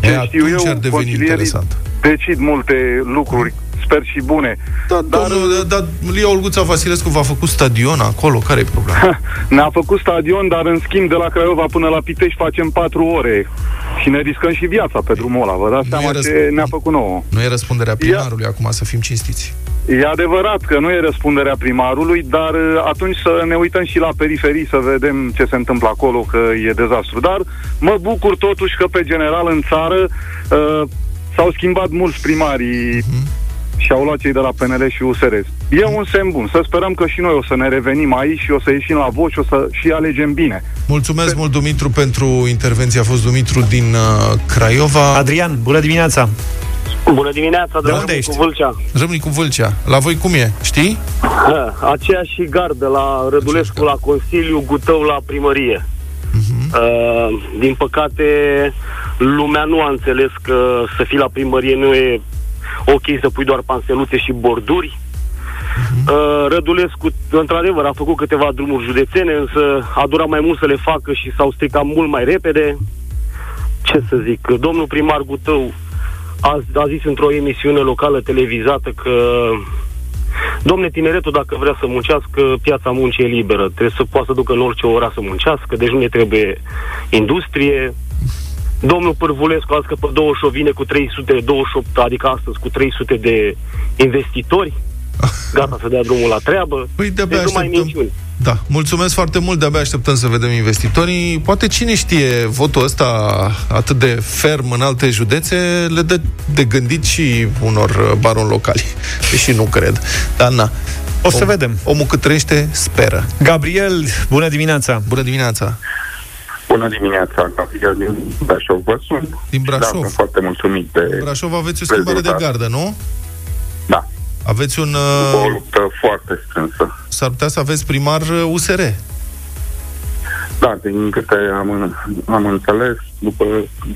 ce E, știu atunci eu, ar deveni consilierii interesant. decid multe lucruri, sper și bune. Da, Dar- domnul, dar Lia Olguța Vasilescu v-a făcut stadion acolo. Care e problema? [LAUGHS] Ne-a făcut stadion, dar în schimb de la Craiova până la Pitești facem 4 ore și ne riscăm și viața pe drumul ăla. Vă dați Nu seama e ce răsp- ne-a făcut nouă. Nu e răspunderea primarului acum să fim cinstiți. E adevărat că nu e răspunderea primarului, dar uh, atunci să ne uităm și la periferii să vedem ce se întâmplă acolo, că e dezastru. Dar mă bucur totuși că pe general în țară uh, s-au schimbat mulți primarii și au luat cei de la PNL și USR. E un semn bun. Să sperăm că și noi o să ne revenim aici și o să ieșim la vot și o să și alegem bine. Mulțumesc mult, Dumitru, pentru intervenție. A fost Dumitru din uh, Craiova. Adrian, bună dimineața! Bună dimineața, De unde ești? cu Vâlcea. Râmnicu Vâlcea. La voi cum e? Știi? Ha, Aceeași gardă la Rădulescu la Consiliu, Gutău la primărie. Uh, din păcate, lumea nu a înțeles că să fii la primărie nu e ok să pui doar panseluțe și borduri. Uh, Rădulescu, într-adevăr, a făcut câteva drumuri județene, însă a durat mai mult să le facă și s-au stricat mult mai repede. Ce să zic, domnul primar Gutău a, a zis într-o emisiune locală televizată că Domne, tineretul, dacă vrea să muncească, piața muncii e liberă. Trebuie să poată să ducă în orice ora să muncească, deci nu ne trebuie industrie. Domnul Pârvulescu a zis că pe 28 vine cu 328, adică astăzi cu 300 de investitori. [LAUGHS] Gata să dea drumul la treabă. Păi de-abia deci numai așteptăm. minciuni. Da, mulțumesc foarte mult, de-abia așteptăm să vedem investitorii. Poate cine știe, votul ăsta atât de ferm în alte județe le dă de gândit și unor uh, baroni locali. [LAUGHS] Deși nu cred. Dar na. O să Om- vedem. Omul cât trăiește, speră. Gabriel, bună dimineața! Bună dimineața! Bună dimineața, Gabriel din Brașov vă sunt. Din Brașov. Da, sunt foarte mulțumit de În Brașov aveți o schimbare de rezultat. gardă, nu? Da, Aveți un... o Uh, luptă foarte strânsă. s-ar putea să aveți primar uh, USR. Da, din câte am, în- am înțeles, după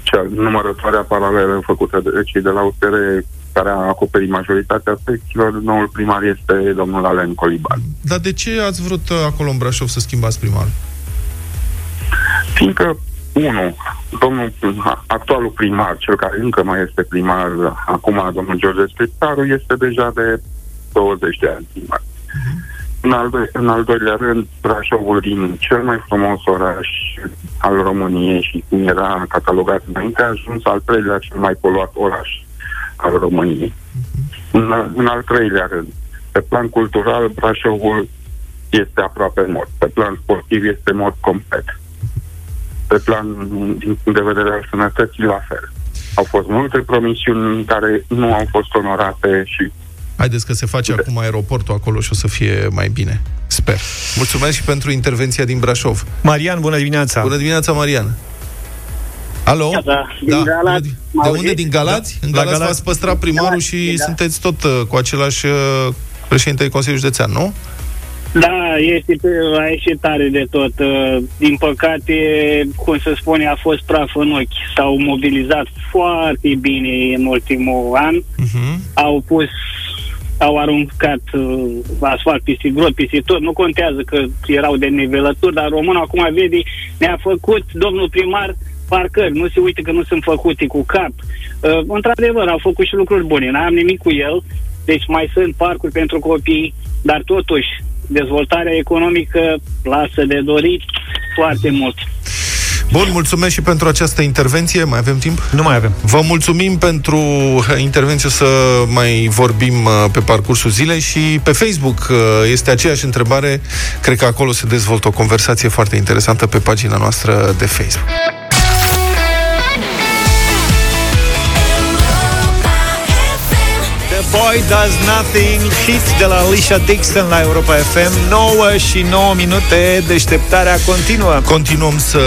cea, numărătoarea paralelă făcută de cei de la USR, care a acoperit majoritatea secțiilor, noul primar este domnul Alen Coliban. Dar de ce ați vrut uh, acolo în Brașov să schimbați primarul? Fiindcă, unu, domnul, actualul primar, cel care încă mai este primar, acum domnul George Spitaru, este deja de 20 de ani primar. În al, doi, în al doilea rând, Brașovul din cel mai frumos oraș al României și cum era catalogat înainte, a ajuns al treilea cel mai poluat oraș al României. În, al- în al treilea rând, pe plan cultural, Brașovul este aproape mort. Pe plan sportiv este mort complet pe plan din punct de vedere al sănătății la fel. Au fost multe promisiuni care nu au fost onorate și Haideți că se face acum aeroportul acolo și o să fie mai bine. Sper. Mulțumesc și pentru intervenția din Brașov. Marian, bună dimineața! Bună dimineața, Marian! Alo? Da, din bună Galați. di- Mă De auziți? unde? Din Galați? Da. În La Galați Galați. v-ați păstrat primarul Galați, și da. sunteți tot uh, cu același uh, președinte de Consiliul Județean, nu? Da, este pe, a ieșit tare de tot. Uh, Din păcate, cum se spune, a fost praf în ochi. S-au mobilizat foarte bine în ultimul an. Uh-huh. Au pus au aruncat uh, asfalt peste grot, peste tot. Nu contează că erau de nivelături, dar românul acum vede, ne-a făcut domnul primar parcări. Nu se uite că nu sunt făcute cu cap. Uh, într-adevăr, au făcut și lucruri bune. N-am nimic cu el. Deci mai sunt parcuri pentru copii, dar totuși dezvoltarea economică lasă de dorit foarte mult. Bun, mulțumesc și pentru această intervenție. Mai avem timp? Nu mai avem. Vă mulțumim pentru uh, intervenție, o să mai vorbim uh, pe parcursul zilei și pe Facebook uh, este aceeași întrebare. Cred că acolo se dezvoltă o conversație foarte interesantă pe pagina noastră de Facebook. Boy Does Nothing, hit de la Alicia Dixon la Europa FM, 9 și 9 minute, deșteptarea continuă. Continuăm să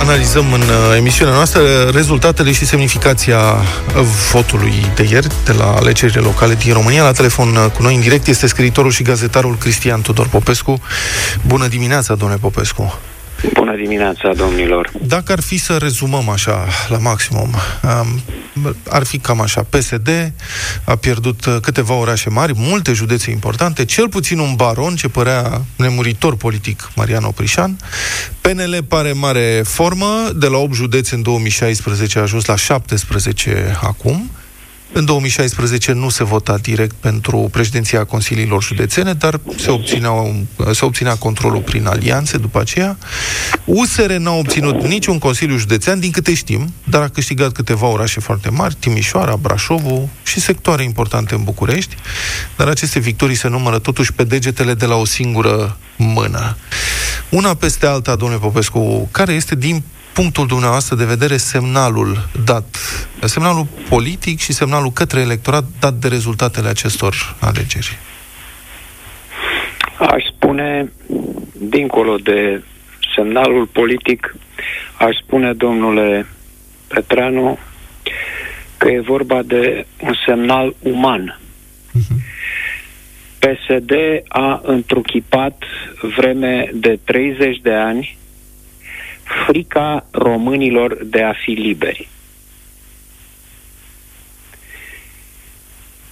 analizăm în uh, emisiunea noastră rezultatele și semnificația uh, votului de ieri de la alegerile locale din România. La telefon uh, cu noi în direct este scriitorul și gazetarul Cristian Tudor Popescu. Bună dimineața, domnule Popescu! Bună dimineața, domnilor. Dacă ar fi să rezumăm așa, la maximum, um, ar fi cam așa. PSD a pierdut uh, câteva orașe mari, multe județe importante, cel puțin un baron ce părea nemuritor politic, Marian Oprișan. PNL pare mare formă, de la 8 județe în 2016 a ajuns la 17 acum. În 2016 nu se vota direct pentru președinția Consiliilor Județene, dar se, obțineau, se obținea controlul prin alianțe după aceea. USR n-a obținut niciun Consiliu Județean, din câte știm, dar a câștigat câteva orașe foarte mari, Timișoara, Brașovul și sectoare importante în București, dar aceste victorii se numără totuși pe degetele de la o singură mână. Una peste alta, domnule Popescu, care este din punctul dumneavoastră de vedere semnalul dat, semnalul politic și semnalul către electorat dat de rezultatele acestor alegeri? Aș spune, dincolo de semnalul politic, aș spune, domnule Petreanu, că e vorba de un semnal uman. PSD a întruchipat vreme de 30 de ani frica românilor de a fi liberi.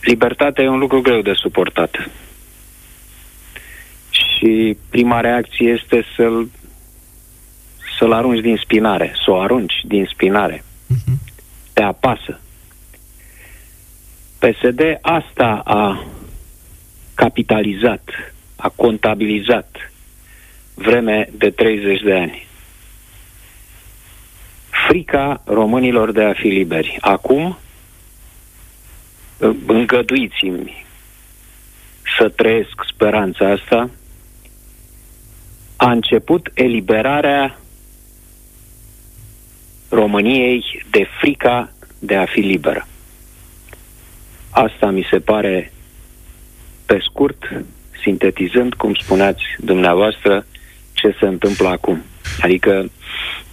Libertatea e un lucru greu de suportat. Și prima reacție este să-l să-l arunci din spinare, să o arunci din spinare. Te apasă. PSD asta a capitalizat, a contabilizat vreme de 30 de ani. Frica românilor de a fi liberi. Acum, îngăduiți-mi să trăiesc speranța asta, a început eliberarea României de frica de a fi liberă. Asta mi se pare, pe scurt, sintetizând, cum spuneați dumneavoastră, ce se întâmplă acum. Adică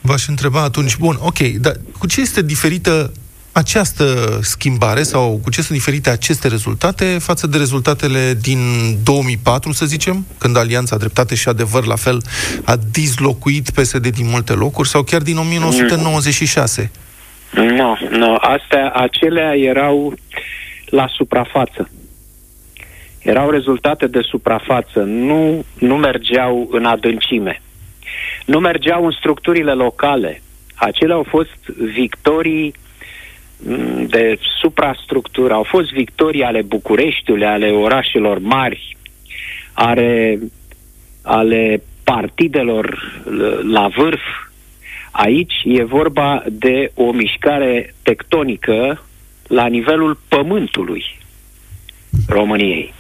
V-aș întreba atunci, bun, ok, dar cu ce este diferită această schimbare sau cu ce sunt diferite aceste rezultate față de rezultatele din 2004, să zicem, când Alianța Dreptate și Adevăr la fel a dislocuit PSD din multe locuri sau chiar din 1996? Nu, nu, astea, acelea erau la suprafață. Erau rezultate de suprafață, nu, nu mergeau în adâncime. Nu mergeau în structurile locale. Acelea au fost victorii mm, de suprastructură, au fost victorii ale Bucureștiului, ale orașelor mari, ale, ale partidelor la vârf. Aici e vorba de o mișcare tectonică la nivelul pământului României.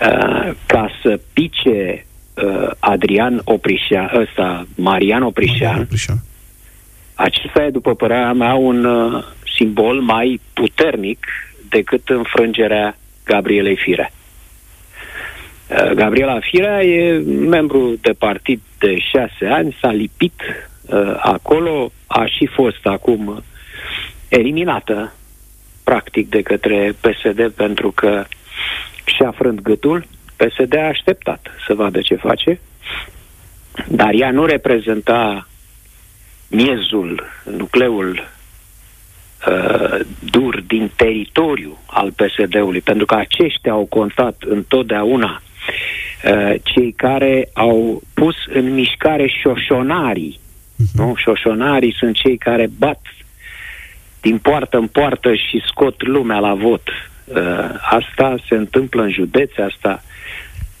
Uh, ca să pice uh, Adrian Oprișan, ăsta, Marian Oprișan, Oprișan, acesta e, după părerea mea, un uh, simbol mai puternic decât înfrângerea Gabrielei Firea. Uh, Gabriela Firea e membru de partid de șase ani, s-a lipit uh, acolo, a și fost acum eliminată practic de către PSD pentru că și-a frânt gâtul. PSD a așteptat să vadă ce face, dar ea nu reprezenta miezul, nucleul uh, dur din teritoriu al PSD-ului, pentru că aceștia au contat întotdeauna uh, cei care au pus în mișcare șoșonarii. Uh-huh. Nu? Șoșonarii sunt cei care bat din poartă în poartă și scot lumea la vot. Uh, asta se întâmplă în județe, asta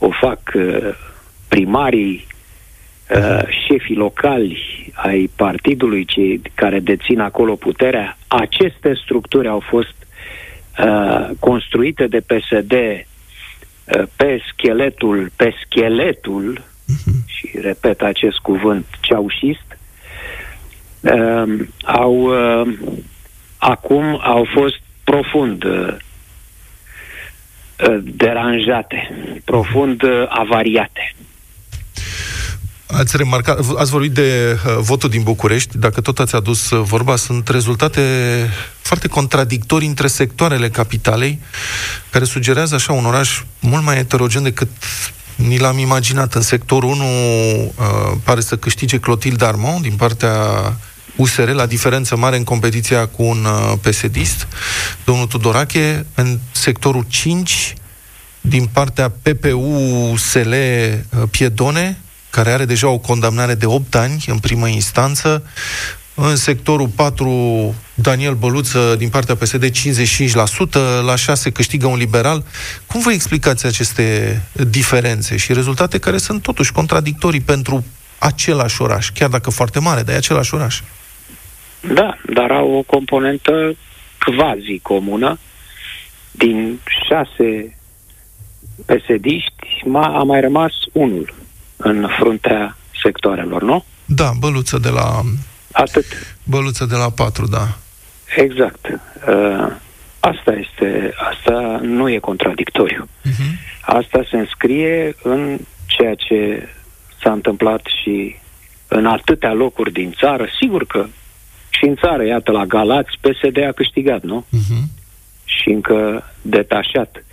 o fac uh, primarii, uh, șefii locali ai partidului, cei care dețin acolo puterea. Aceste structuri au fost construite de PSD pe scheletul, pe scheletul, uh-huh. și repet acest cuvânt, ceaușist, uh, au uh, acum au fost profund uh, uh, deranjate, profund uh, avariate. Ați remarcat, ați vorbit de uh, votul din București, dacă tot ați adus uh, vorba, sunt rezultate foarte contradictorii între sectoarele capitalei, care sugerează așa un oraș mult mai heterogen decât ni l-am imaginat. În sectorul 1 uh, pare să câștige Clotilde Armand din partea USR, la diferență mare în competiția cu un uh, PSD-ist, domnul Tudorache, în sectorul 5, din partea PPU-SL uh, Piedone, care are deja o condamnare de 8 ani în primă instanță, în sectorul 4, Daniel Băluță, din partea PSD, 55%, la 6 câștigă un liberal. Cum vă explicați aceste diferențe și rezultate care sunt totuși contradictorii pentru același oraș, chiar dacă foarte mare, dar e același oraș? Da, dar au o componentă quasi comună. Din șase pesediști a mai rămas unul în fruntea sectoarelor, nu? Da, băluță de la... Atât. Băluță de la patru, da. Exact. Uh, asta este, asta nu e contradictoriu. Uh-huh. Asta se înscrie în ceea ce s-a întâmplat și în atâtea locuri din țară. Sigur că și în țară, iată, la Galați, PSD a câștigat, nu? Uh-huh. Și încă detașat.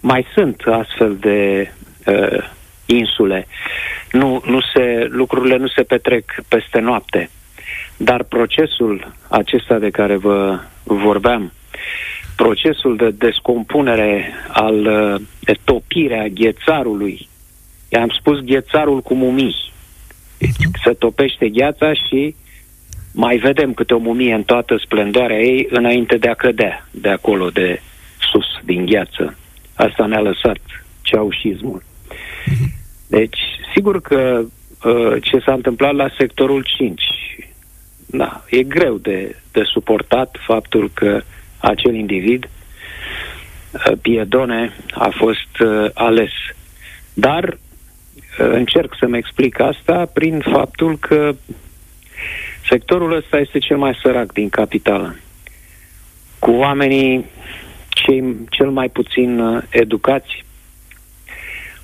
Mai sunt astfel de uh, insule. Nu, nu se, lucrurile nu se petrec peste noapte. Dar procesul acesta de care vă vorbeam, procesul de descompunere al uh, de topirea ghețarului, i-am spus ghețarul cu mumii. Uh-huh. Se topește gheața și mai vedem câte o mumie în toată splendoarea ei înainte de a cădea de acolo, de sus, din gheață. Asta ne-a lăsat ceaușismul. Deci, sigur că uh, ce s-a întâmplat la sectorul 5, da, e greu de, de suportat faptul că acel individ, uh, Piedone, a fost uh, ales. Dar uh, încerc să-mi explic asta prin faptul că Sectorul ăsta este cel mai sărac din capitală, cu oamenii cei, cel mai puțin uh, educați,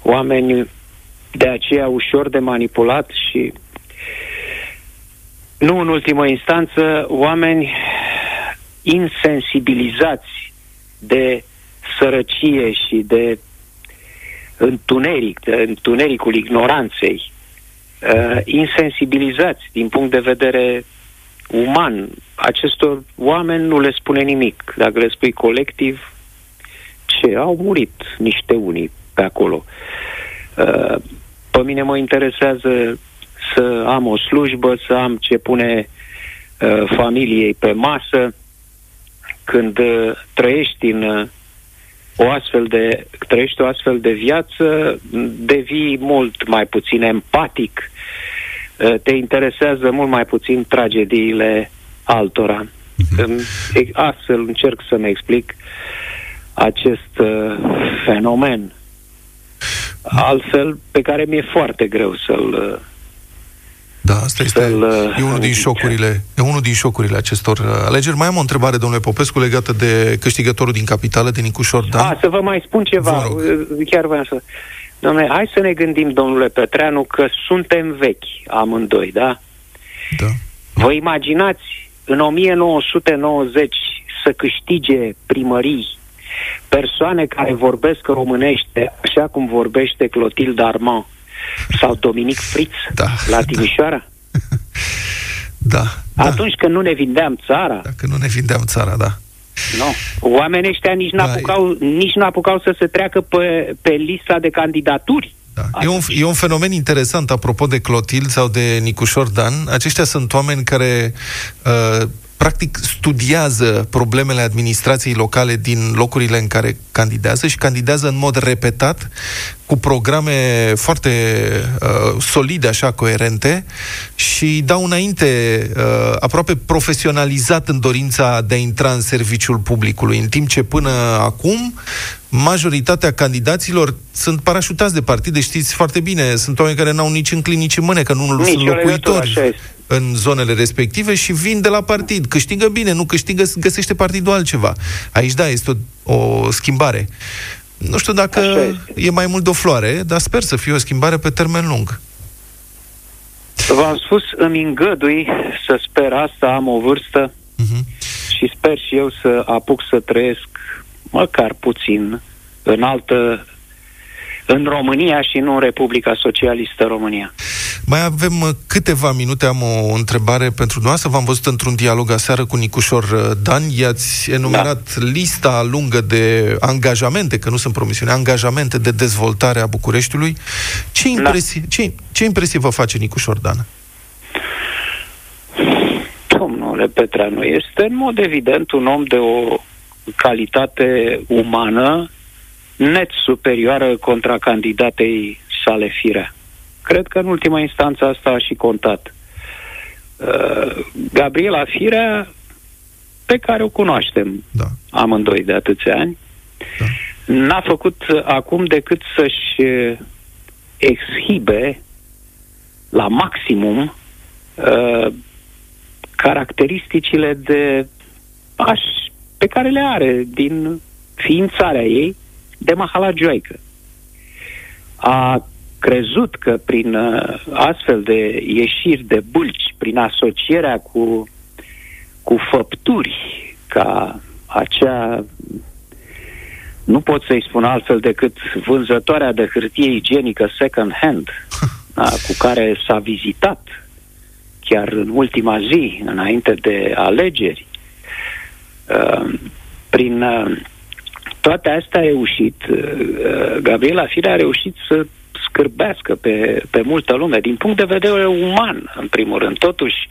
oameni de aceea ușor de manipulat și nu în ultimă instanță, oameni insensibilizați de sărăcie și de întuneric, de întunericul ignoranței, uh, insensibilizați din punct de vedere uman. Acestor oameni nu le spune nimic. Dacă le spui colectiv, ce? Au murit niște unii pe acolo. Uh, pe mine mă interesează să am o slujbă, să am ce pune uh, familiei pe masă. Când uh, trăiești în uh, o astfel de, trăiești o astfel de viață, devii mult mai puțin empatic, uh, te interesează mult mai puțin tragediile altora. Uh-huh. Astfel încerc să-mi explic acest uh, fenomen. Altfel, pe care mi-e foarte greu să-l uh, da, asta este e unul din șocurile, e unul din șocurile acestor uh, alegeri. Mai am o întrebare, domnule Popescu, legată de câștigătorul din capitală, de Nicușor Dan. A, să vă mai spun ceva. Chiar vreau să... Domnule, hai să ne gândim, domnule Petreanu, că suntem vechi amândoi, da? Da. Vă imaginați în 1990 să câștige primării persoane care vorbesc românește așa cum vorbește Clotilde Armand sau Dominic Fritz da, la Timișoara? [LAUGHS] Da. da. Atunci când nu ne vindeam țara. Dacă nu ne vindeam țara, da. Nu. Oamenii ăștia nici n-apucau, da, nici n-apucau să se treacă pe, pe lista de candidaturi. Da. E, un, e un fenomen interesant, apropo de Clotil sau de Nicușor Dan. Aceștia sunt oameni care uh, practic studiază problemele administrației locale din locurile în care candidează și candidează în mod repetat cu programe foarte uh, solide, așa, coerente și dau înainte uh, aproape profesionalizat în dorința de a intra în serviciul publicului, în timp ce până acum majoritatea candidaților sunt parașutați de partide, știți foarte bine, sunt oameni care n-au nici în nici în mâne, că nu nici sunt locuitori în zonele respective și vin de la partid. Câștigă bine, nu câștigă, găsește partidul altceva. Aici, da, este o, o schimbare. Nu știu dacă e mai mult de o floare, dar sper să fie o schimbare pe termen lung. V-am spus, îmi îngădui să sper asta, am o vârstă uh-huh. și sper și eu să apuc să trăiesc măcar puțin în altă în România și nu în Republica Socialistă România. Mai avem uh, câteva minute, am o întrebare pentru dumneavoastră. V-am văzut într-un dialog aseară cu Nicușor uh, Dan. I-ați enumerat da. lista lungă de angajamente, că nu sunt promisiuni, angajamente de dezvoltare a Bucureștiului. Ce da. impresie, da. ce, ce impresie vă face Nicușor Dan? Domnule Petreanu, este în mod evident un om de o calitate umană net superioară contra candidatei sale firea. Cred că în ultima instanță asta a și contat. Uh, Gabriela Firea, pe care o cunoaștem da. amândoi de atâția ani, da. n-a făcut acum decât să-și exhibe la maximum uh, caracteristicile de aș, pe care le are din ființarea ei de mahalagioică. A crezut că prin uh, astfel de ieșiri de bulci, prin asocierea cu, cu făpturi ca acea nu pot să-i spun altfel decât vânzătoarea de hârtie igienică second hand, [LAUGHS] da, cu care s-a vizitat chiar în ultima zi, înainte de alegeri. Uh, prin uh, toate astea a reușit, uh, Gabriela Firea a reușit să scârbească pe, pe multă lume, din punct de vedere uman, în primul rând. Totuși,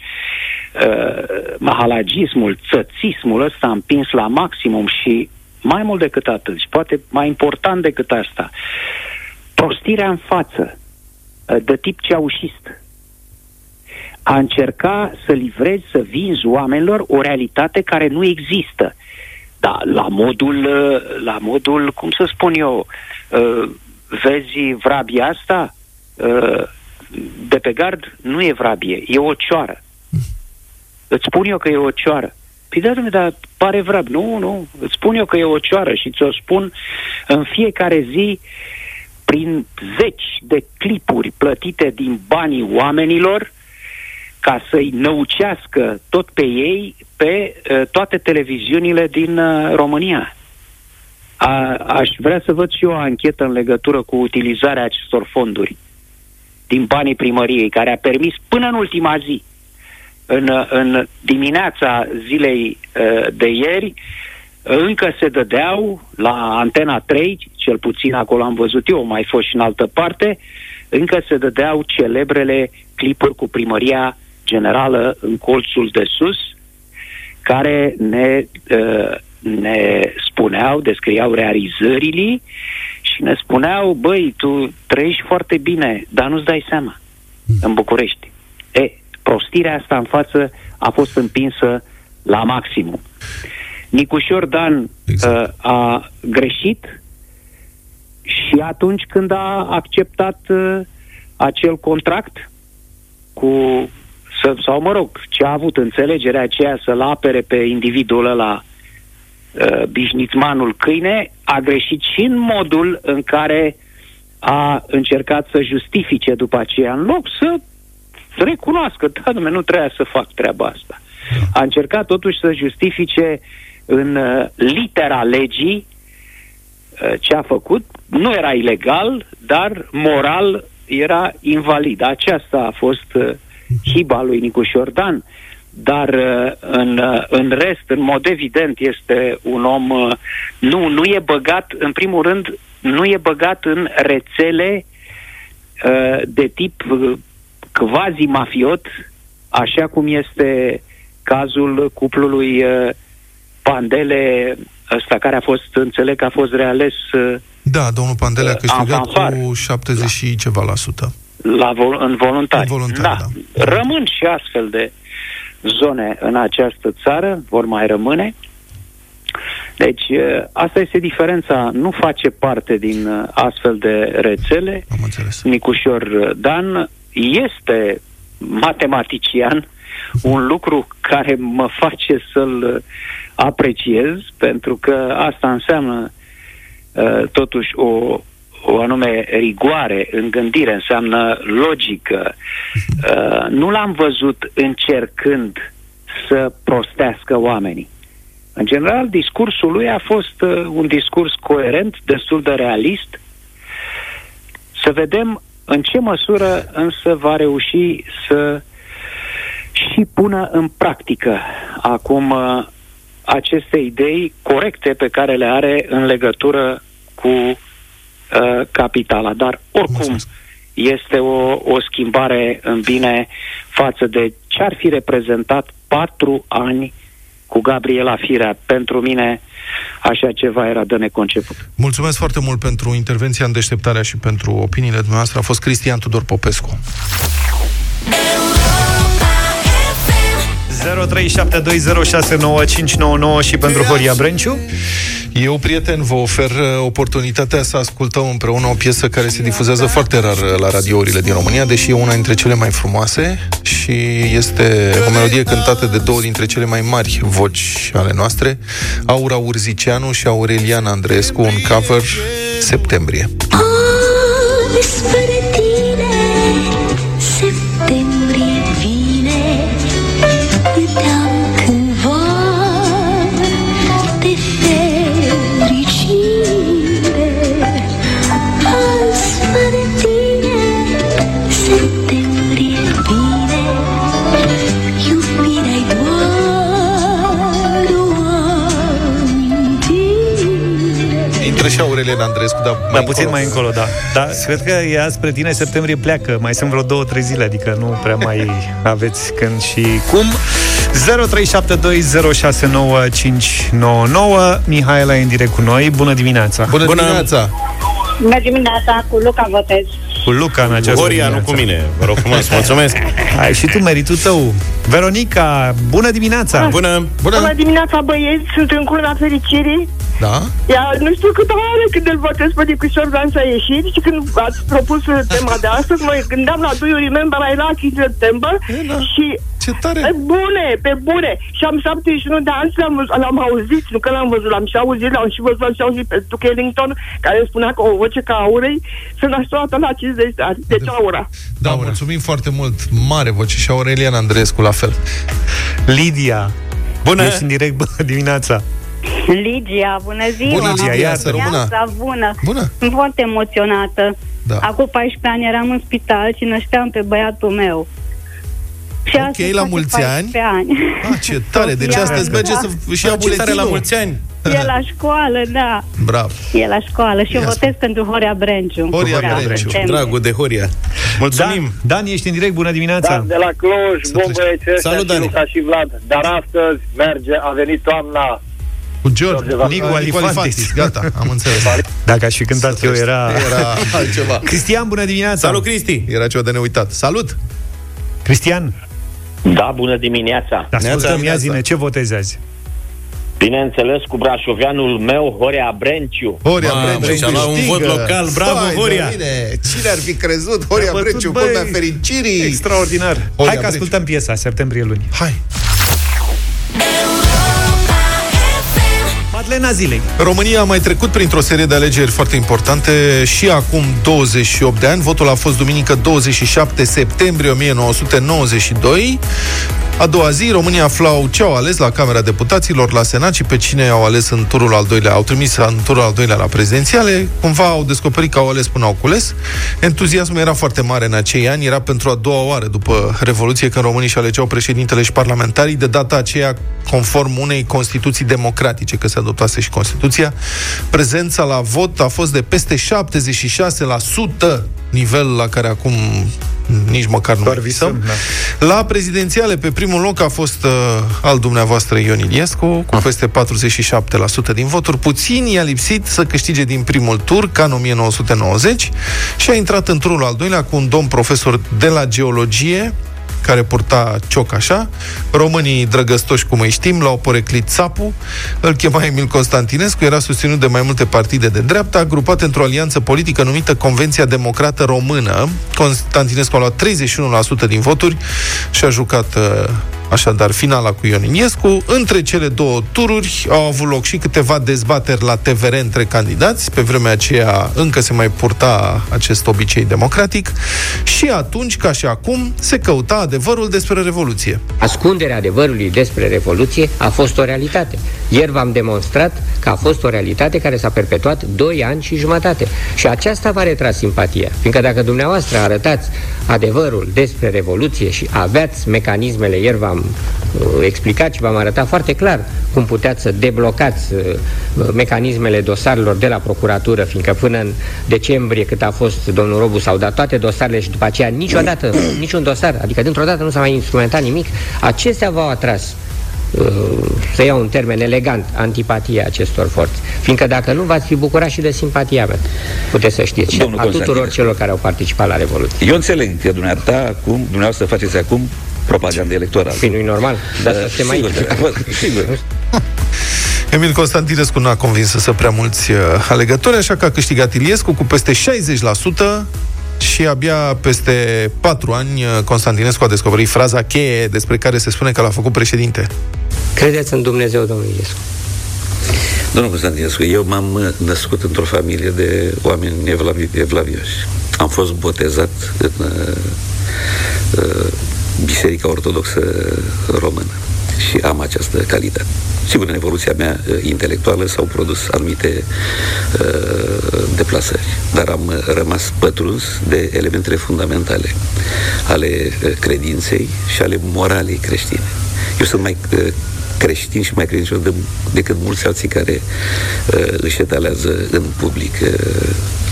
uh, mahalagismul, țățismul ăsta a împins la maximum și mai mult decât atât, și poate mai important decât asta, prostirea în față, uh, de tip ceaușist, a încerca să livrezi, să vinzi oamenilor o realitate care nu există. Da, la modul, uh, la modul, cum să spun eu, uh, vezi vrabia asta? Uh, de pe gard nu e vrabie, e o cioară. Îți spun eu că e o cioară. Păi da, dar pare vrab. Nu, nu, îți spun eu că e o cioară și ți-o spun în fiecare zi prin zeci de clipuri plătite din banii oamenilor ca să-i năucească tot pe ei pe uh, toate televiziunile din uh, România. A, aș vrea să văd și eu o anchetă în legătură cu utilizarea acestor fonduri din banii primăriei, care a permis până în ultima zi, în, în dimineața zilei uh, de ieri, încă se dădeau la Antena 3, cel puțin acolo am văzut eu, mai fost și în altă parte, încă se dădeau celebrele clipuri cu primăria generală în colțul de sus, care ne, uh, ne spuneau, descriau realizările și ne spuneau, băi, tu trăiești foarte bine, dar nu-ți dai seama în București. E, prostirea asta în față a fost împinsă la maximum. Nicușor Dan exact. uh, a greșit și atunci când a acceptat uh, acel contract cu să, sau mă rog, ce a avut înțelegerea aceea să-l apere pe individul ăla uh, bișnițmanul câine, a greșit și în modul în care a încercat să justifice după aceea, în loc să recunoască, da, dumne, nu trebuia să fac treaba asta. A încercat totuși să justifice în uh, litera legii uh, ce a făcut. Nu era ilegal, dar moral era invalid. Aceasta a fost uh, hiba lui Nicu Șordan. Dar uh, în, uh, în rest, în mod evident, este un om... Uh, nu, nu e băgat, în primul rând, nu e băgat în rețele uh, de tip uh, quasi-mafiot, așa cum este cazul cuplului uh, Pandele, ăsta care a fost, înțeleg că a fost reales... Uh, Da, domnul Pandele a uh, câștigat fanfar. cu 70 și ceva la sută. La vol- în voluntari. În voluntari, da. da. Rămân și astfel de zone în această țară, vor mai rămâne. Deci, eh, asta este diferența. Nu face parte din eh, astfel de rețele. Am înțeles. Nicușor Dan este matematician, un lucru care mă face să-l eh, apreciez, pentru că asta înseamnă uh, totuși o, o anume rigoare în gândire, înseamnă logică. [LAUGHS] Uh, nu l-am văzut încercând să prostească oamenii. În general, discursul lui a fost uh, un discurs coerent, destul de realist. Să vedem în ce măsură însă va reuși să și pună în practică acum uh, aceste idei corecte pe care le are în legătură cu uh, capitala. Dar oricum Mulțumesc. este o, o schimbare în bine față de ce ar fi reprezentat patru ani cu Gabriela Firea. Pentru mine așa ceva era de neconceput. Mulțumesc foarte mult pentru intervenția în deșteptarea și pentru opiniile dumneavoastră. A fost Cristian Tudor Popescu. 0372069599 și pentru Horia Brenciu. Eu, prieten, vă ofer uh, oportunitatea să ascultăm împreună o piesă care se difuzează foarte rar uh, la radiourile din România, deși e una dintre cele mai frumoase și este o melodie cântată de două dintre cele mai mari voci ale noastre, Aura Urzicianu și Aureliana Andreescu, un cover Septembrie. Spre și Aureliana Andreescu, dar Dar puțin mai încolo, da. Dar cred că ea spre tine septembrie pleacă. Mai sunt vreo două, trei zile, adică nu prea mai aveți când și cum. 0372069599 Mihaela e în direct cu noi. Bună dimineața! Bună, Bună dimineața! Bună dimineața, cu Luca votez. Cu Luca în această Horia, nu dimineață. cu mine. Vă rog frumos, [LAUGHS] mulțumesc. Ai și tu meritul tău. Veronica, bună dimineața! Bună! Bună dimineața, băieți, sunt în curna fericirii. Da? Ia, nu știu câtă oară când îl votez pe Nicușor Dan să ieșit și când ați propus uh, tema de astăzi, mă gândeam la Do You Remember I Lucky September și Ce Ce tare! Pe bune, pe bune. Și am 71 de ani și l-am, văzut- l-am auzit, nu că l-am văzut, l-am și auzit, l-am și văzut, l-am și auzit pe Duke Ellington, care spunea că o voce ca aurei se naște toată la 50 de ani. Deci aura. Da, mulțumim foarte mult. Mare voce și Aurelian Andreescu la fel. Lidia. Bună! Ești în direct bună dimineața. Ligia, bună ziua! Bună, Lidia, iar să rămână. Viața bună! Bună. Sunt foarte emoționată. Da. Acum 14 ani eram în spital și nășteam pe băiatul meu. Și Ok, astăzi la face mulți 14 ani. Ah, ce tare! Deci Sofia, astăzi merge da. să își ia Ce tare buletinul. la mulți ani! E la școală, da. Bravo! E la școală și eu Ia votez pentru Horea Brenciu. Horia Da, Brenciu. septembrie. Dragul de Horia. Mulțumim! Dan, Dan, ești în direct, bună dimineața. Da, de la Cluj, Să bombă treci. e Salut, Dani. și Luca și Vlad. Dar astăzi merge, a venit toamna. Cu George, George Nicu Nicu Alifantis. Alifantis. Gata, am înțeles. Dacă aș fi cântat eu, era... Era [LAUGHS] altceva. Cristian, bună dimineața. Salut, Cristi! Era ceva de neuitat. Salut! Cristian, Da, bună dimineața. te ascultăm, ia Neața. zine, ce votezi azi? Bineînțeles, cu brașoveanul meu, Horea Brenciu. Horia Mamă, Brenciu și-a luat un câștigă. vot local. Bravo, Stai de Horia! mine. Cine ar fi crezut? Horia A bătut, Brenciu, băi. culmea fericirii. Extraordinar. Horia Hai că Brenciu. ascultăm piesa, septembrie luni. Hai! Madlena zilei. România a mai trecut printr-o serie de alegeri foarte importante și acum 28 de ani. Votul a fost duminică 27 septembrie 1992. A doua zi, România aflau ce au ales la Camera Deputaților, la Senat și pe cine au ales în turul al doilea, au trimis în turul al doilea la prezidențiale. Cumva au descoperit că au ales până au cules. Entuziasmul era foarte mare în acei ani, era pentru a doua oară după Revoluție când românii și alegeau președintele și parlamentarii, de data aceea conform unei Constituții democratice, că se adoptase și Constituția. Prezența la vot a fost de peste 76%, nivel la care acum nici măcar nu Doar mai visăm, visăm. La prezidențiale, pe primul loc a fost uh, al dumneavoastră Ion Iliescu, cu peste 47% din voturi. Puțin i-a lipsit să câștige din primul tur, ca în 1990, și a intrat în turul al doilea cu un domn profesor de la geologie, care purta cioc așa. Românii drăgăstoși, cum îi știm, l-au poreclit țapu. Îl chema Emil Constantinescu, era susținut de mai multe partide de dreapta, agrupat într-o alianță politică numită Convenția Democrată Română. Constantinescu a luat 31% din voturi și a jucat uh, Așadar, finala cu Ion Iliescu. Între cele două tururi au avut loc și câteva dezbateri la TVR între candidați. Pe vremea aceea încă se mai purta acest obicei democratic. Și atunci, ca și acum, se căuta adevărul despre Revoluție. Ascunderea adevărului despre Revoluție a fost o realitate. Ieri v-am demonstrat că a fost o realitate care s-a perpetuat 2 ani și jumătate. Și aceasta v-a retras simpatia. Fiindcă dacă dumneavoastră arătați adevărul despre Revoluție și aveați mecanismele, ieri v-am uh, explicat și v-am arătat foarte clar cum puteți să deblocați uh, mecanismele dosarelor de la procuratură, fiindcă până în decembrie cât a fost domnul Robu s-au dat toate dosarele și după aceea niciodată, [COUGHS] niciun dosar, adică dintr-o dată nu s-a mai instrumentat nimic, acestea v-au atras uh, să iau un termen elegant, antipatia acestor forțe. Fiindcă dacă nu, v-ați fi bucurat și de simpatia mea. Puteți să știți. Și Domnul a tuturor Constantin. celor care au participat la Revoluție. Eu înțeleg că dumneavoastră, acum, dumneavoastră faceți acum propaganda electorală. Păi nu-i normal, dar să suntem aici. Sigur, [LAUGHS] sigur. Emil Constantinescu n-a convins să prea mulți uh, alegători, așa că a câștigat Iliescu cu peste 60% și abia peste 4 ani uh, Constantinescu a descoperit fraza cheie despre care se spune că l-a făcut președinte. Credeți în Dumnezeu, domnul Iliescu? Domnul Constantinescu, eu m-am uh, născut într-o familie de oameni evlavi- evlavioși. Am fost botezat în uh, uh, Biserica Ortodoxă Română și am această calitate. Sigur, în evoluția mea uh, intelectuală s-au produs anumite uh, deplasări, dar am uh, rămas pătruns de elementele fundamentale ale uh, credinței și ale moralei creștine. Eu sunt mai uh, creștin și mai credincios de, decât mulți alții care uh, își etalează în public uh,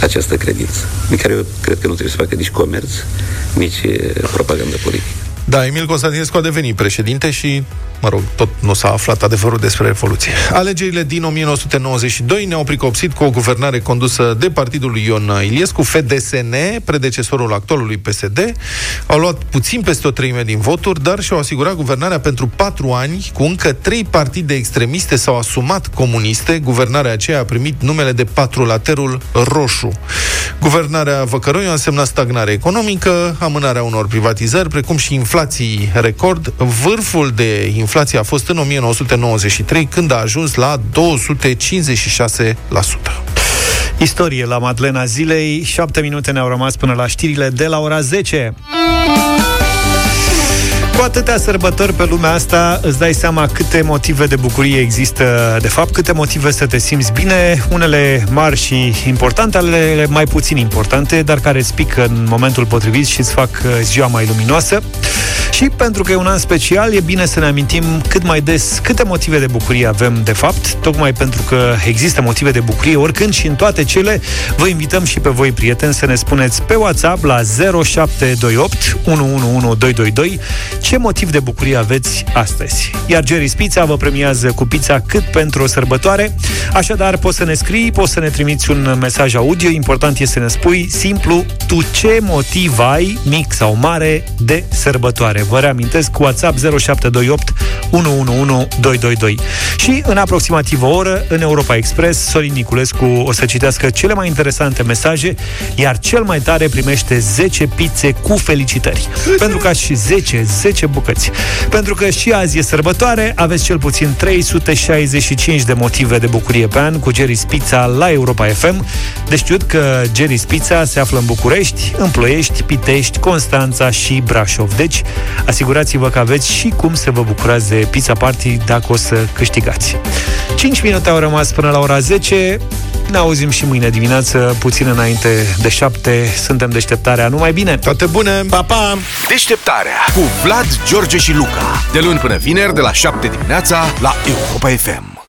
această credință, din care eu cred că nu trebuie să facă nici comerț, nici uh, propagandă politică. Da, Emil Constantinescu a devenit președinte și mă rog, tot nu s-a aflat adevărul despre Revoluție. Alegerile din 1992 ne-au pricopsit cu o guvernare condusă de partidul lui Ion Iliescu, FDSN, predecesorul actualului PSD. Au luat puțin peste o treime din voturi, dar și-au asigurat guvernarea pentru patru ani, cu încă trei partide extremiste s-au asumat comuniste. Guvernarea aceea a primit numele de patrulaterul roșu. Guvernarea Văcăroiu a însemnat stagnare economică, amânarea unor privatizări, precum și inflații record. Vârful de inflație a fost în 1993, când a ajuns la 256%. Istorie la Madlena Zilei. 7 minute ne-au rămas până la știrile de la ora 10. Cu atâtea sărbători pe lumea asta, îți dai seama câte motive de bucurie există, de fapt, câte motive să te simți bine, unele mari și importante, altele mai puțin importante, dar care îți pică în momentul potrivit și îți fac uh, ziua mai luminoasă. Și pentru că e un an special, e bine să ne amintim cât mai des câte motive de bucurie avem, de fapt, tocmai pentru că există motive de bucurie oricând și în toate cele, vă invităm și pe voi, prieteni, să ne spuneți pe WhatsApp la 0728 111222 ce motiv de bucurie aveți astăzi. Iar Jerry Pizza vă premiază cu pizza cât pentru o sărbătoare, așadar poți să ne scrii, poți să ne trimiți un mesaj audio, important este să ne spui simplu tu ce motiv ai, mic sau mare, de sărbătoare. Vă reamintesc cu WhatsApp 0728 111222. Și în aproximativ o oră, în Europa Express, Sorin Niculescu o să citească cele mai interesante mesaje, iar cel mai tare primește 10 pizze cu felicitări. Pentru că și 10, 10 bucăți. Pentru că și azi e sărbătoare, aveți cel puțin 365 de motive de bucurie pe an cu Jerry's Pizza la Europa FM. De știut că Jerry's Pizza se află în București, în Ploiești, Pitești, Constanța și Brașov. Deci, asigurați-vă că aveți și cum să vă bucurați de Pizza Party dacă o să câștigați. 5 minute au rămas până la ora 10. Ne auzim și mâine dimineață, puțin înainte de 7. Suntem deșteptarea. Numai bine! Toate bune! Pa, pa! Deșteptarea cu Vlad, George și Luca. De luni până vineri, de la 7 dimineața, la Europa FM.